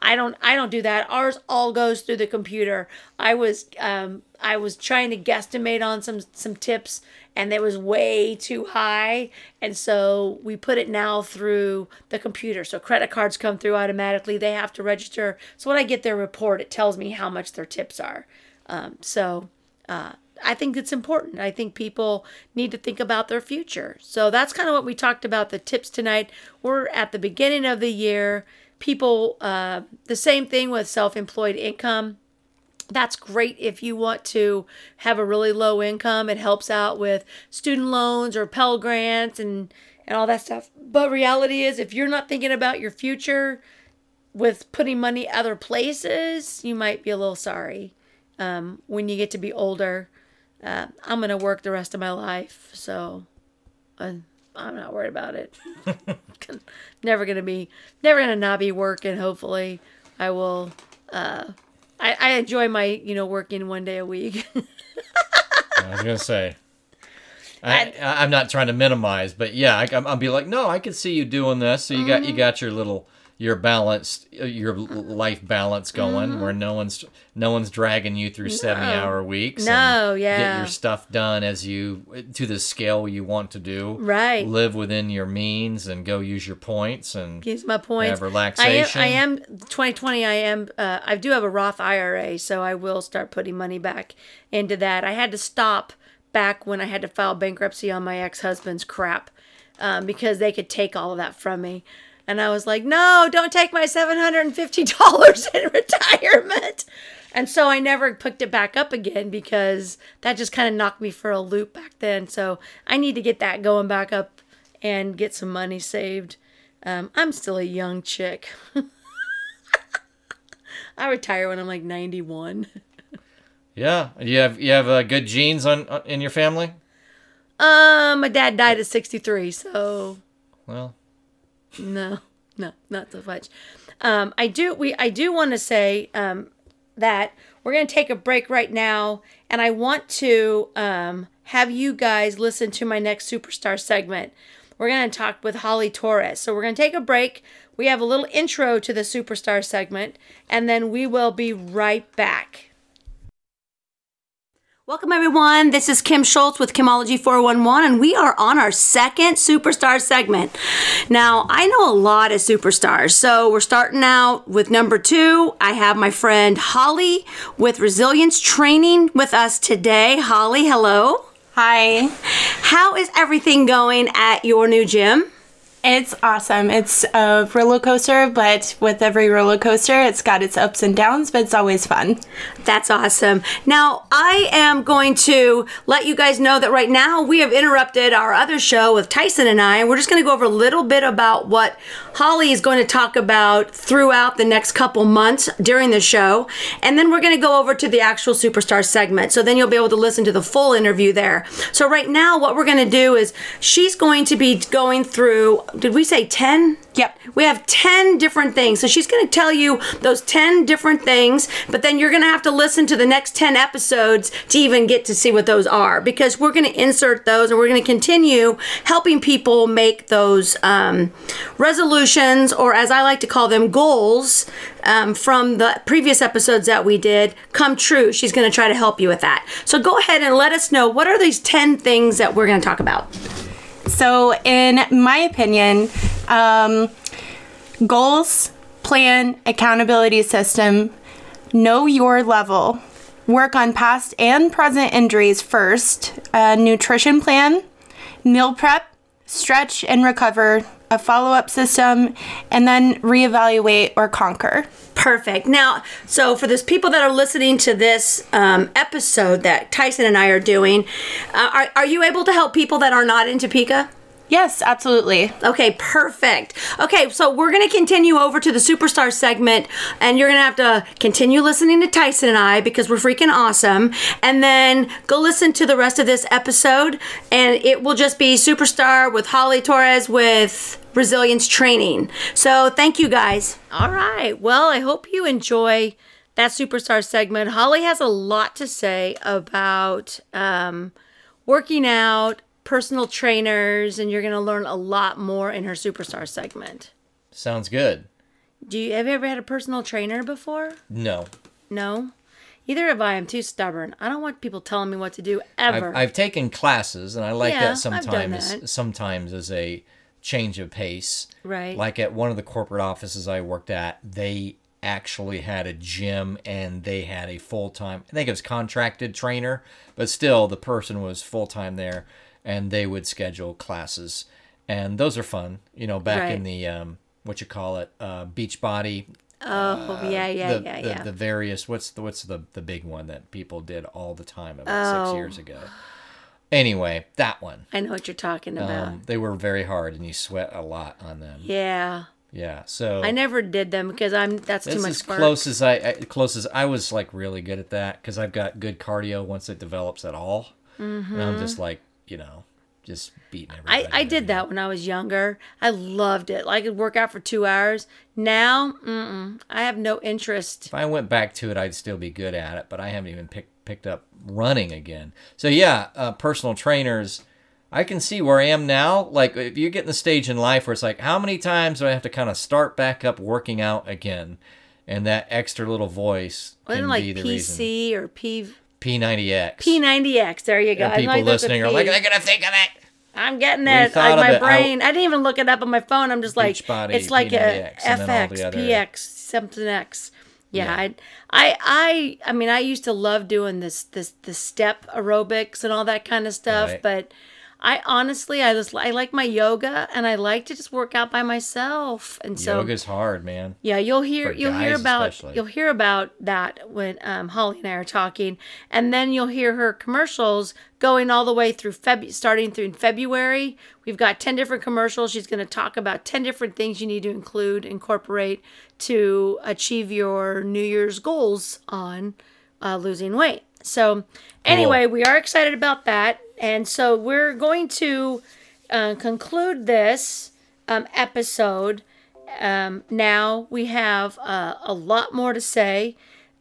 [SPEAKER 2] I don't I don't do that. Ours all goes through the computer. I was um I was trying to guesstimate on some some tips and it was way too high and so we put it now through the computer. So credit cards come through automatically. They have to register. So when I get their report, it tells me how much their tips are. Um, so uh, I think it's important. I think people need to think about their future. So that's kind of what we talked about the tips tonight. We're at the beginning of the year. People, uh, the same thing with self employed income. That's great if you want to have a really low income. It helps out with student loans or Pell Grants and, and all that stuff. But reality is, if you're not thinking about your future with putting money other places, you might be a little sorry um, when you get to be older. Uh, I'm gonna work the rest of my life, so uh, I'm not worried about it. never gonna be, never gonna not be working. Hopefully, I will. Uh, I, I enjoy my, you know, working one day a week.
[SPEAKER 3] I was gonna say. I, I, I'm not trying to minimize, but yeah, I, I'll be like, no, I can see you doing this. So you got
[SPEAKER 2] Mm-hmm.
[SPEAKER 3] you got your little your balanced your life balance going,
[SPEAKER 2] Mm-hmm.
[SPEAKER 3] where no one's no one's dragging you through seventy hour weeks.
[SPEAKER 2] No,
[SPEAKER 3] and
[SPEAKER 2] yeah.
[SPEAKER 3] get your stuff done as you to the scale you want to do.
[SPEAKER 2] Right.
[SPEAKER 3] Live within your means and go use your points and
[SPEAKER 2] use my point.
[SPEAKER 3] Have relaxation.
[SPEAKER 2] I am, I am 2020. I am. Uh, I do have a Roth IRA, so I will start putting money back into that. I had to stop back when I had to file bankruptcy on my ex-husband's crap um, because they could take all of that from me. And I was like, no, don't take my $750 in retirement. And so I never picked it back up again because that just kind of knocked me for a loop back then. So I need to get that going back up and get some money saved. Um, I'm still a young chick. I retire when I'm like 91.
[SPEAKER 3] yeah. You have you have uh, good genes on uh, in your family.
[SPEAKER 2] Um, my dad died at 63, so
[SPEAKER 3] Well,
[SPEAKER 2] no, no, not so much. Um, I do we I do want to say um, that we're gonna take a break right now, and I want to um, have you guys listen to my next superstar segment. We're gonna talk with Holly Torres. So we're gonna take a break. We have a little intro to the superstar segment, and then we will be right back. Welcome, everyone. This is Kim Schultz with Kimology 411, and we are on our second superstar segment. Now, I know a lot of superstars, so we're starting out with number two. I have my friend Holly with Resilience Training with us today. Holly, hello.
[SPEAKER 4] Hi.
[SPEAKER 2] How is everything going at your new gym?
[SPEAKER 4] It's awesome. It's a roller coaster, but with every roller coaster, it's got its ups and downs, but it's always fun.
[SPEAKER 2] That's awesome. Now, I am going to let you guys know that right now we have interrupted our other show with Tyson and I, and we're just going to go over a little bit about what Holly is going to talk about throughout the next couple months during the show. And then we're going to go over to the actual superstar segment. So then you'll be able to listen to the full interview there. So, right now, what we're going to do is she's going to be going through did we say 10?
[SPEAKER 4] Yep.
[SPEAKER 2] We have 10 different things. So she's going to tell you those 10 different things, but then you're going to have to listen to the next 10 episodes to even get to see what those are because we're going to insert those and we're going to continue helping people make those um, resolutions, or as I like to call them, goals um, from the previous episodes that we did come true. She's going to try to help you with that. So go ahead and let us know what are these 10 things that we're going to talk about.
[SPEAKER 4] So, in my opinion, um, goals, plan, accountability system, know your level, work on past and present injuries first, a nutrition plan, meal prep, stretch and recover, a follow up system, and then reevaluate or conquer.
[SPEAKER 2] Perfect. Now, so for those people that are listening to this um, episode that Tyson and I are doing, uh, are, are you able to help people that are not in Topeka?
[SPEAKER 4] Yes, absolutely.
[SPEAKER 2] Okay, perfect. Okay, so we're going to continue over to the superstar segment, and you're going to have to continue listening to Tyson and I because we're freaking awesome. And then go listen to the rest of this episode, and it will just be superstar with Holly Torres with resilience training. So thank you guys. All right. Well, I hope you enjoy that superstar segment. Holly has a lot to say about um, working out personal trainers, and you're going to learn a lot more in her superstar segment.
[SPEAKER 3] Sounds good.
[SPEAKER 2] Do you have you ever had a personal trainer before?
[SPEAKER 3] No.
[SPEAKER 2] No. Either have I. I'm too stubborn. I don't want people telling me what to do ever.
[SPEAKER 3] I've, I've taken classes, and I like
[SPEAKER 2] Yeah,
[SPEAKER 3] that
[SPEAKER 2] I've done
[SPEAKER 3] sometimes.
[SPEAKER 2] that.
[SPEAKER 3] Sometimes as a change of pace.
[SPEAKER 2] Right.
[SPEAKER 3] Like at one of the corporate offices I worked at, they actually had a gym and they had a full time. I think it was contracted trainer, but still the person was full time there, and they would schedule classes, and those are fun. You know, back
[SPEAKER 2] Right.
[SPEAKER 3] in the um, what you call it, uh, Beachbody.
[SPEAKER 2] oh yeah, yeah,
[SPEAKER 3] the,
[SPEAKER 2] yeah,
[SPEAKER 3] the,
[SPEAKER 2] yeah.
[SPEAKER 3] the various what's the what's the the big one that people did all the time about
[SPEAKER 2] Oh.
[SPEAKER 3] six years ago. Anyway, that one.
[SPEAKER 2] I know what you're talking about.
[SPEAKER 3] Um, they were very hard, and you sweat a lot on them. Yeah.
[SPEAKER 2] yeah.
[SPEAKER 3] so
[SPEAKER 2] I never did them because I'm that's too
[SPEAKER 3] this
[SPEAKER 2] much
[SPEAKER 3] is
[SPEAKER 2] work.
[SPEAKER 3] close as I, I close as I was like really good at that because I've got good cardio once it develops at all, and I'm just like you know just beating everybody.
[SPEAKER 2] Mm-hmm. I, I did that when I was younger. I loved it. I could work out for two hours. Now, I have no interest.
[SPEAKER 3] If I went back to it, I'd still be good at it, but I haven't even picked picked up running again. So yeah, uh, personal trainers. I can see where I am now. Like if you get in the stage in life where it's like, how many times do I have to kind of start back up working out again? And that extra little voice
[SPEAKER 2] Wasn't
[SPEAKER 3] can
[SPEAKER 2] like
[SPEAKER 3] be the reason.
[SPEAKER 2] PC or P
[SPEAKER 3] P90X.
[SPEAKER 2] P90X? There you go.
[SPEAKER 3] And people
[SPEAKER 2] like
[SPEAKER 3] listening are like, they're gonna think of it.
[SPEAKER 2] I'm getting it.
[SPEAKER 3] thought
[SPEAKER 2] Like, my
[SPEAKER 3] it.
[SPEAKER 2] Brain. I, didn't even look it up on my phone. I'm just like,
[SPEAKER 3] Beachbody,
[SPEAKER 2] it's like a
[SPEAKER 3] P90X, and then all the
[SPEAKER 2] FX, PX, something X. Yeah,
[SPEAKER 3] Yeah.
[SPEAKER 2] I, I, I, I mean, I used to love doing this, this, the step aerobics and all that kind of stuff.
[SPEAKER 3] Right.
[SPEAKER 2] But I honestly, I just, I like my yoga, and I like to just work out by myself. And so,
[SPEAKER 3] Yoga's hard, man.
[SPEAKER 2] yeah, you'll hear
[SPEAKER 3] For
[SPEAKER 2] you'll hear about
[SPEAKER 3] especially.
[SPEAKER 2] you'll hear about that when um, Holly and I are talking, and then you'll hear her commercials going all the way through Feb starting through February. We've got ten different commercials. She's going to talk about ten different things you need to include, incorporate to achieve your New Year's goals on uh, losing weight. So, anyway, we are excited about that, and so we're going to uh, conclude this um, episode um, now we have uh, a lot more to say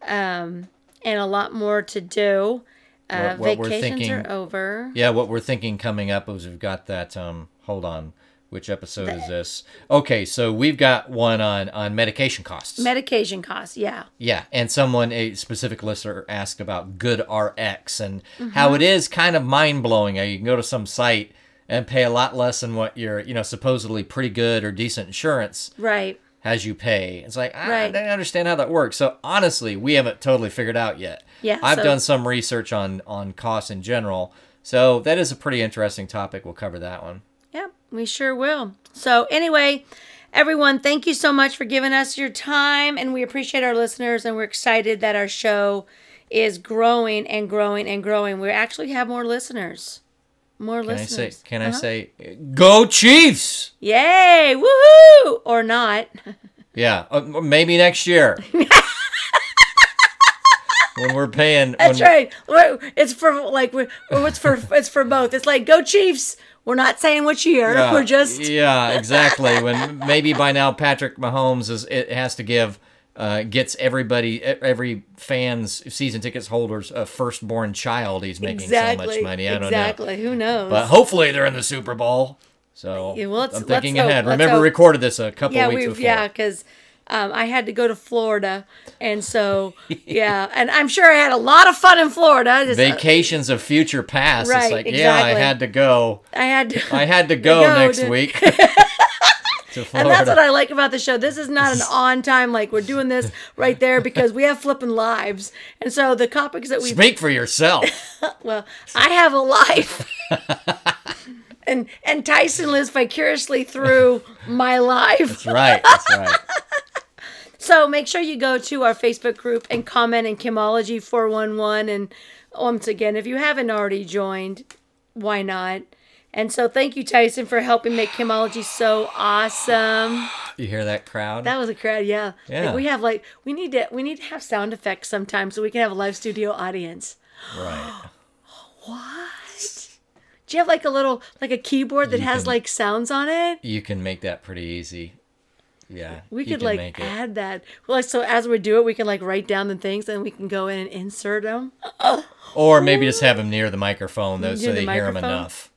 [SPEAKER 2] um, and a lot more to do. Uh,
[SPEAKER 3] What- what we're
[SPEAKER 2] vacations
[SPEAKER 3] thinking-
[SPEAKER 2] are over.
[SPEAKER 3] Yeah, what we're thinking coming up is we've got that. Um, hold on, which episode is this? Okay, so we've got one on on medication costs.
[SPEAKER 2] Medication costs, yeah.
[SPEAKER 3] yeah, and someone a specific listener asked about Good RX and
[SPEAKER 2] Mm-hmm.
[SPEAKER 3] how it is kind of mind blowing. You can go to some site and pay a lot less than what your you know supposedly pretty good or decent insurance
[SPEAKER 2] Right.
[SPEAKER 3] has you pay. It's like I
[SPEAKER 2] Right.
[SPEAKER 3] don't understand how that works. So honestly, we haven't totally figured out yet.
[SPEAKER 2] Yeah,
[SPEAKER 3] I've
[SPEAKER 2] so-
[SPEAKER 3] done some research on on costs in general. So that is a pretty interesting topic. We'll cover that one.
[SPEAKER 2] We sure will. So, anyway, everyone, thank you so much for giving us your time, and we appreciate our listeners, and we're excited that our show is growing and growing and growing. We actually have more listeners. More
[SPEAKER 3] Can I
[SPEAKER 2] listeners.
[SPEAKER 3] say? Can I
[SPEAKER 2] Uh-huh.
[SPEAKER 3] say? Go Chiefs!
[SPEAKER 2] Yay! Woohoo! Or not.
[SPEAKER 3] Yeah, uh, maybe next year. when we're paying.
[SPEAKER 2] That's
[SPEAKER 3] when,
[SPEAKER 2] right. It's for like it's for it's for both. It's like go Chiefs. We're not saying which year.
[SPEAKER 3] Yeah,
[SPEAKER 2] We're just
[SPEAKER 3] yeah, exactly. When maybe by now Patrick Mahomes is it has to give uh, gets everybody every fans season tickets holders a firstborn child. He's making
[SPEAKER 2] exactly
[SPEAKER 3] so much money. I don't know,
[SPEAKER 2] exactly. Who knows?
[SPEAKER 3] but hopefully they're in the Super Bowl. So
[SPEAKER 2] Yeah, well,
[SPEAKER 3] I'm thinking
[SPEAKER 2] let's hope,
[SPEAKER 3] ahead. Remember,
[SPEAKER 2] hope.
[SPEAKER 3] recorded this a couple
[SPEAKER 2] yeah,
[SPEAKER 3] weeks
[SPEAKER 2] we
[SPEAKER 3] before.
[SPEAKER 2] yeah, because um, I had to go to Florida, and so yeah, and I'm sure I had a lot of fun in Florida. Just, uh,
[SPEAKER 3] Vacations of future past.
[SPEAKER 2] Right,
[SPEAKER 3] it's like, yeah, I had to go.
[SPEAKER 2] I had to.
[SPEAKER 3] I had to go,
[SPEAKER 2] go,
[SPEAKER 3] next
[SPEAKER 2] dude.
[SPEAKER 3] week.
[SPEAKER 2] And that's what I like about the show. This is not an on time, like we're doing this right there because we have flipping lives. And so the topics that we
[SPEAKER 3] Speak for yourself.
[SPEAKER 2] well, I have a life. and and Tyson lives vicariously through my life.
[SPEAKER 3] That's right. That's right.
[SPEAKER 2] So make sure you go to our Facebook group and comment in Kimology 411. And once again, if you haven't already joined, why not? And so thank you, Tyson, for helping make Kimology so awesome.
[SPEAKER 3] You hear that crowd?
[SPEAKER 2] That was a crowd, yeah.
[SPEAKER 3] Yeah.
[SPEAKER 2] Like we have like we need to we need to have sound effects sometimes so we can have a live studio audience.
[SPEAKER 3] right. What?
[SPEAKER 2] Do you have like a little like a keyboard that
[SPEAKER 3] You
[SPEAKER 2] has
[SPEAKER 3] can-
[SPEAKER 2] like sounds on it?
[SPEAKER 3] You can make that pretty easy. Yeah.
[SPEAKER 2] We could like add that. Well, like so as we do it, we can like write down the things and we can go in and insert them.
[SPEAKER 3] Or maybe just have them near the microphone though,
[SPEAKER 2] Near
[SPEAKER 3] so
[SPEAKER 2] the
[SPEAKER 3] they hear them enough.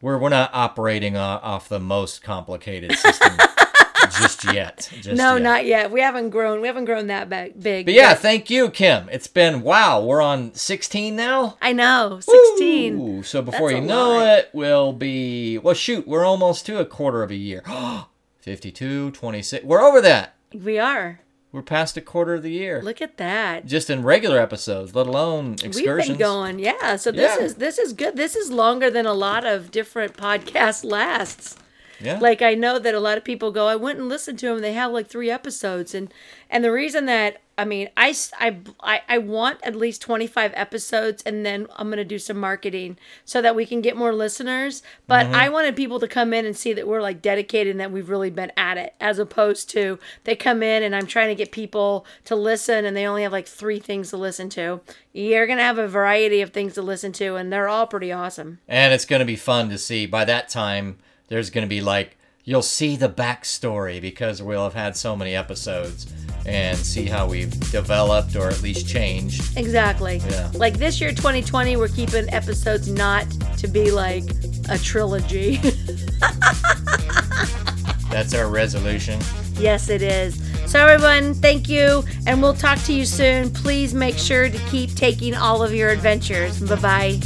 [SPEAKER 3] We're we're not operating uh, off the most complicated system just yet. Just
[SPEAKER 2] no,
[SPEAKER 3] yet.
[SPEAKER 2] not yet. We haven't grown. We haven't grown that big.
[SPEAKER 3] But yeah, thank you, Kim. It's been wow. We're on 16 now.
[SPEAKER 2] I know. Sixteen.
[SPEAKER 3] Ooh, so before
[SPEAKER 2] That's
[SPEAKER 3] you know
[SPEAKER 2] lot.
[SPEAKER 3] it, we'll be well. Shoot, we're almost to a quarter of a year. 52, 26. We're over that.
[SPEAKER 2] We are.
[SPEAKER 3] We're past a quarter of the year.
[SPEAKER 2] Look at that.
[SPEAKER 3] Just in regular episodes, let alone excursions.
[SPEAKER 2] We've been going. Yeah. So this
[SPEAKER 3] Yeah.
[SPEAKER 2] is this is good. This is longer than a lot of different podcasts lasts.
[SPEAKER 3] Yeah.
[SPEAKER 2] Like I know that a lot of people go, I went and listened to them. They have like three episodes, and and the reason that I mean, I, I, I want at least twenty five episodes, and then I'm gonna do some marketing so that we can get more listeners. But
[SPEAKER 3] Mm-hmm.
[SPEAKER 2] I wanted people to come in and see that we're like dedicated and that we've really been at it, as opposed to they come in and I'm trying to get people to listen and they only have like three things to listen to. You're gonna have a variety of things to listen to, and they're all pretty awesome.
[SPEAKER 3] And it's going to be fun to see. By that time, there's going to be like, you'll see the backstory because we'll have had so many episodes and see how we've developed or at least changed.
[SPEAKER 2] Exactly.
[SPEAKER 3] Yeah.
[SPEAKER 2] Like this year, 2020, we're keeping episodes not to be like a trilogy.
[SPEAKER 3] That's our resolution.
[SPEAKER 2] Yes, it is. So, everyone, thank you, and we'll talk to you soon. Please make sure to keep taking all of your adventures. Bye bye.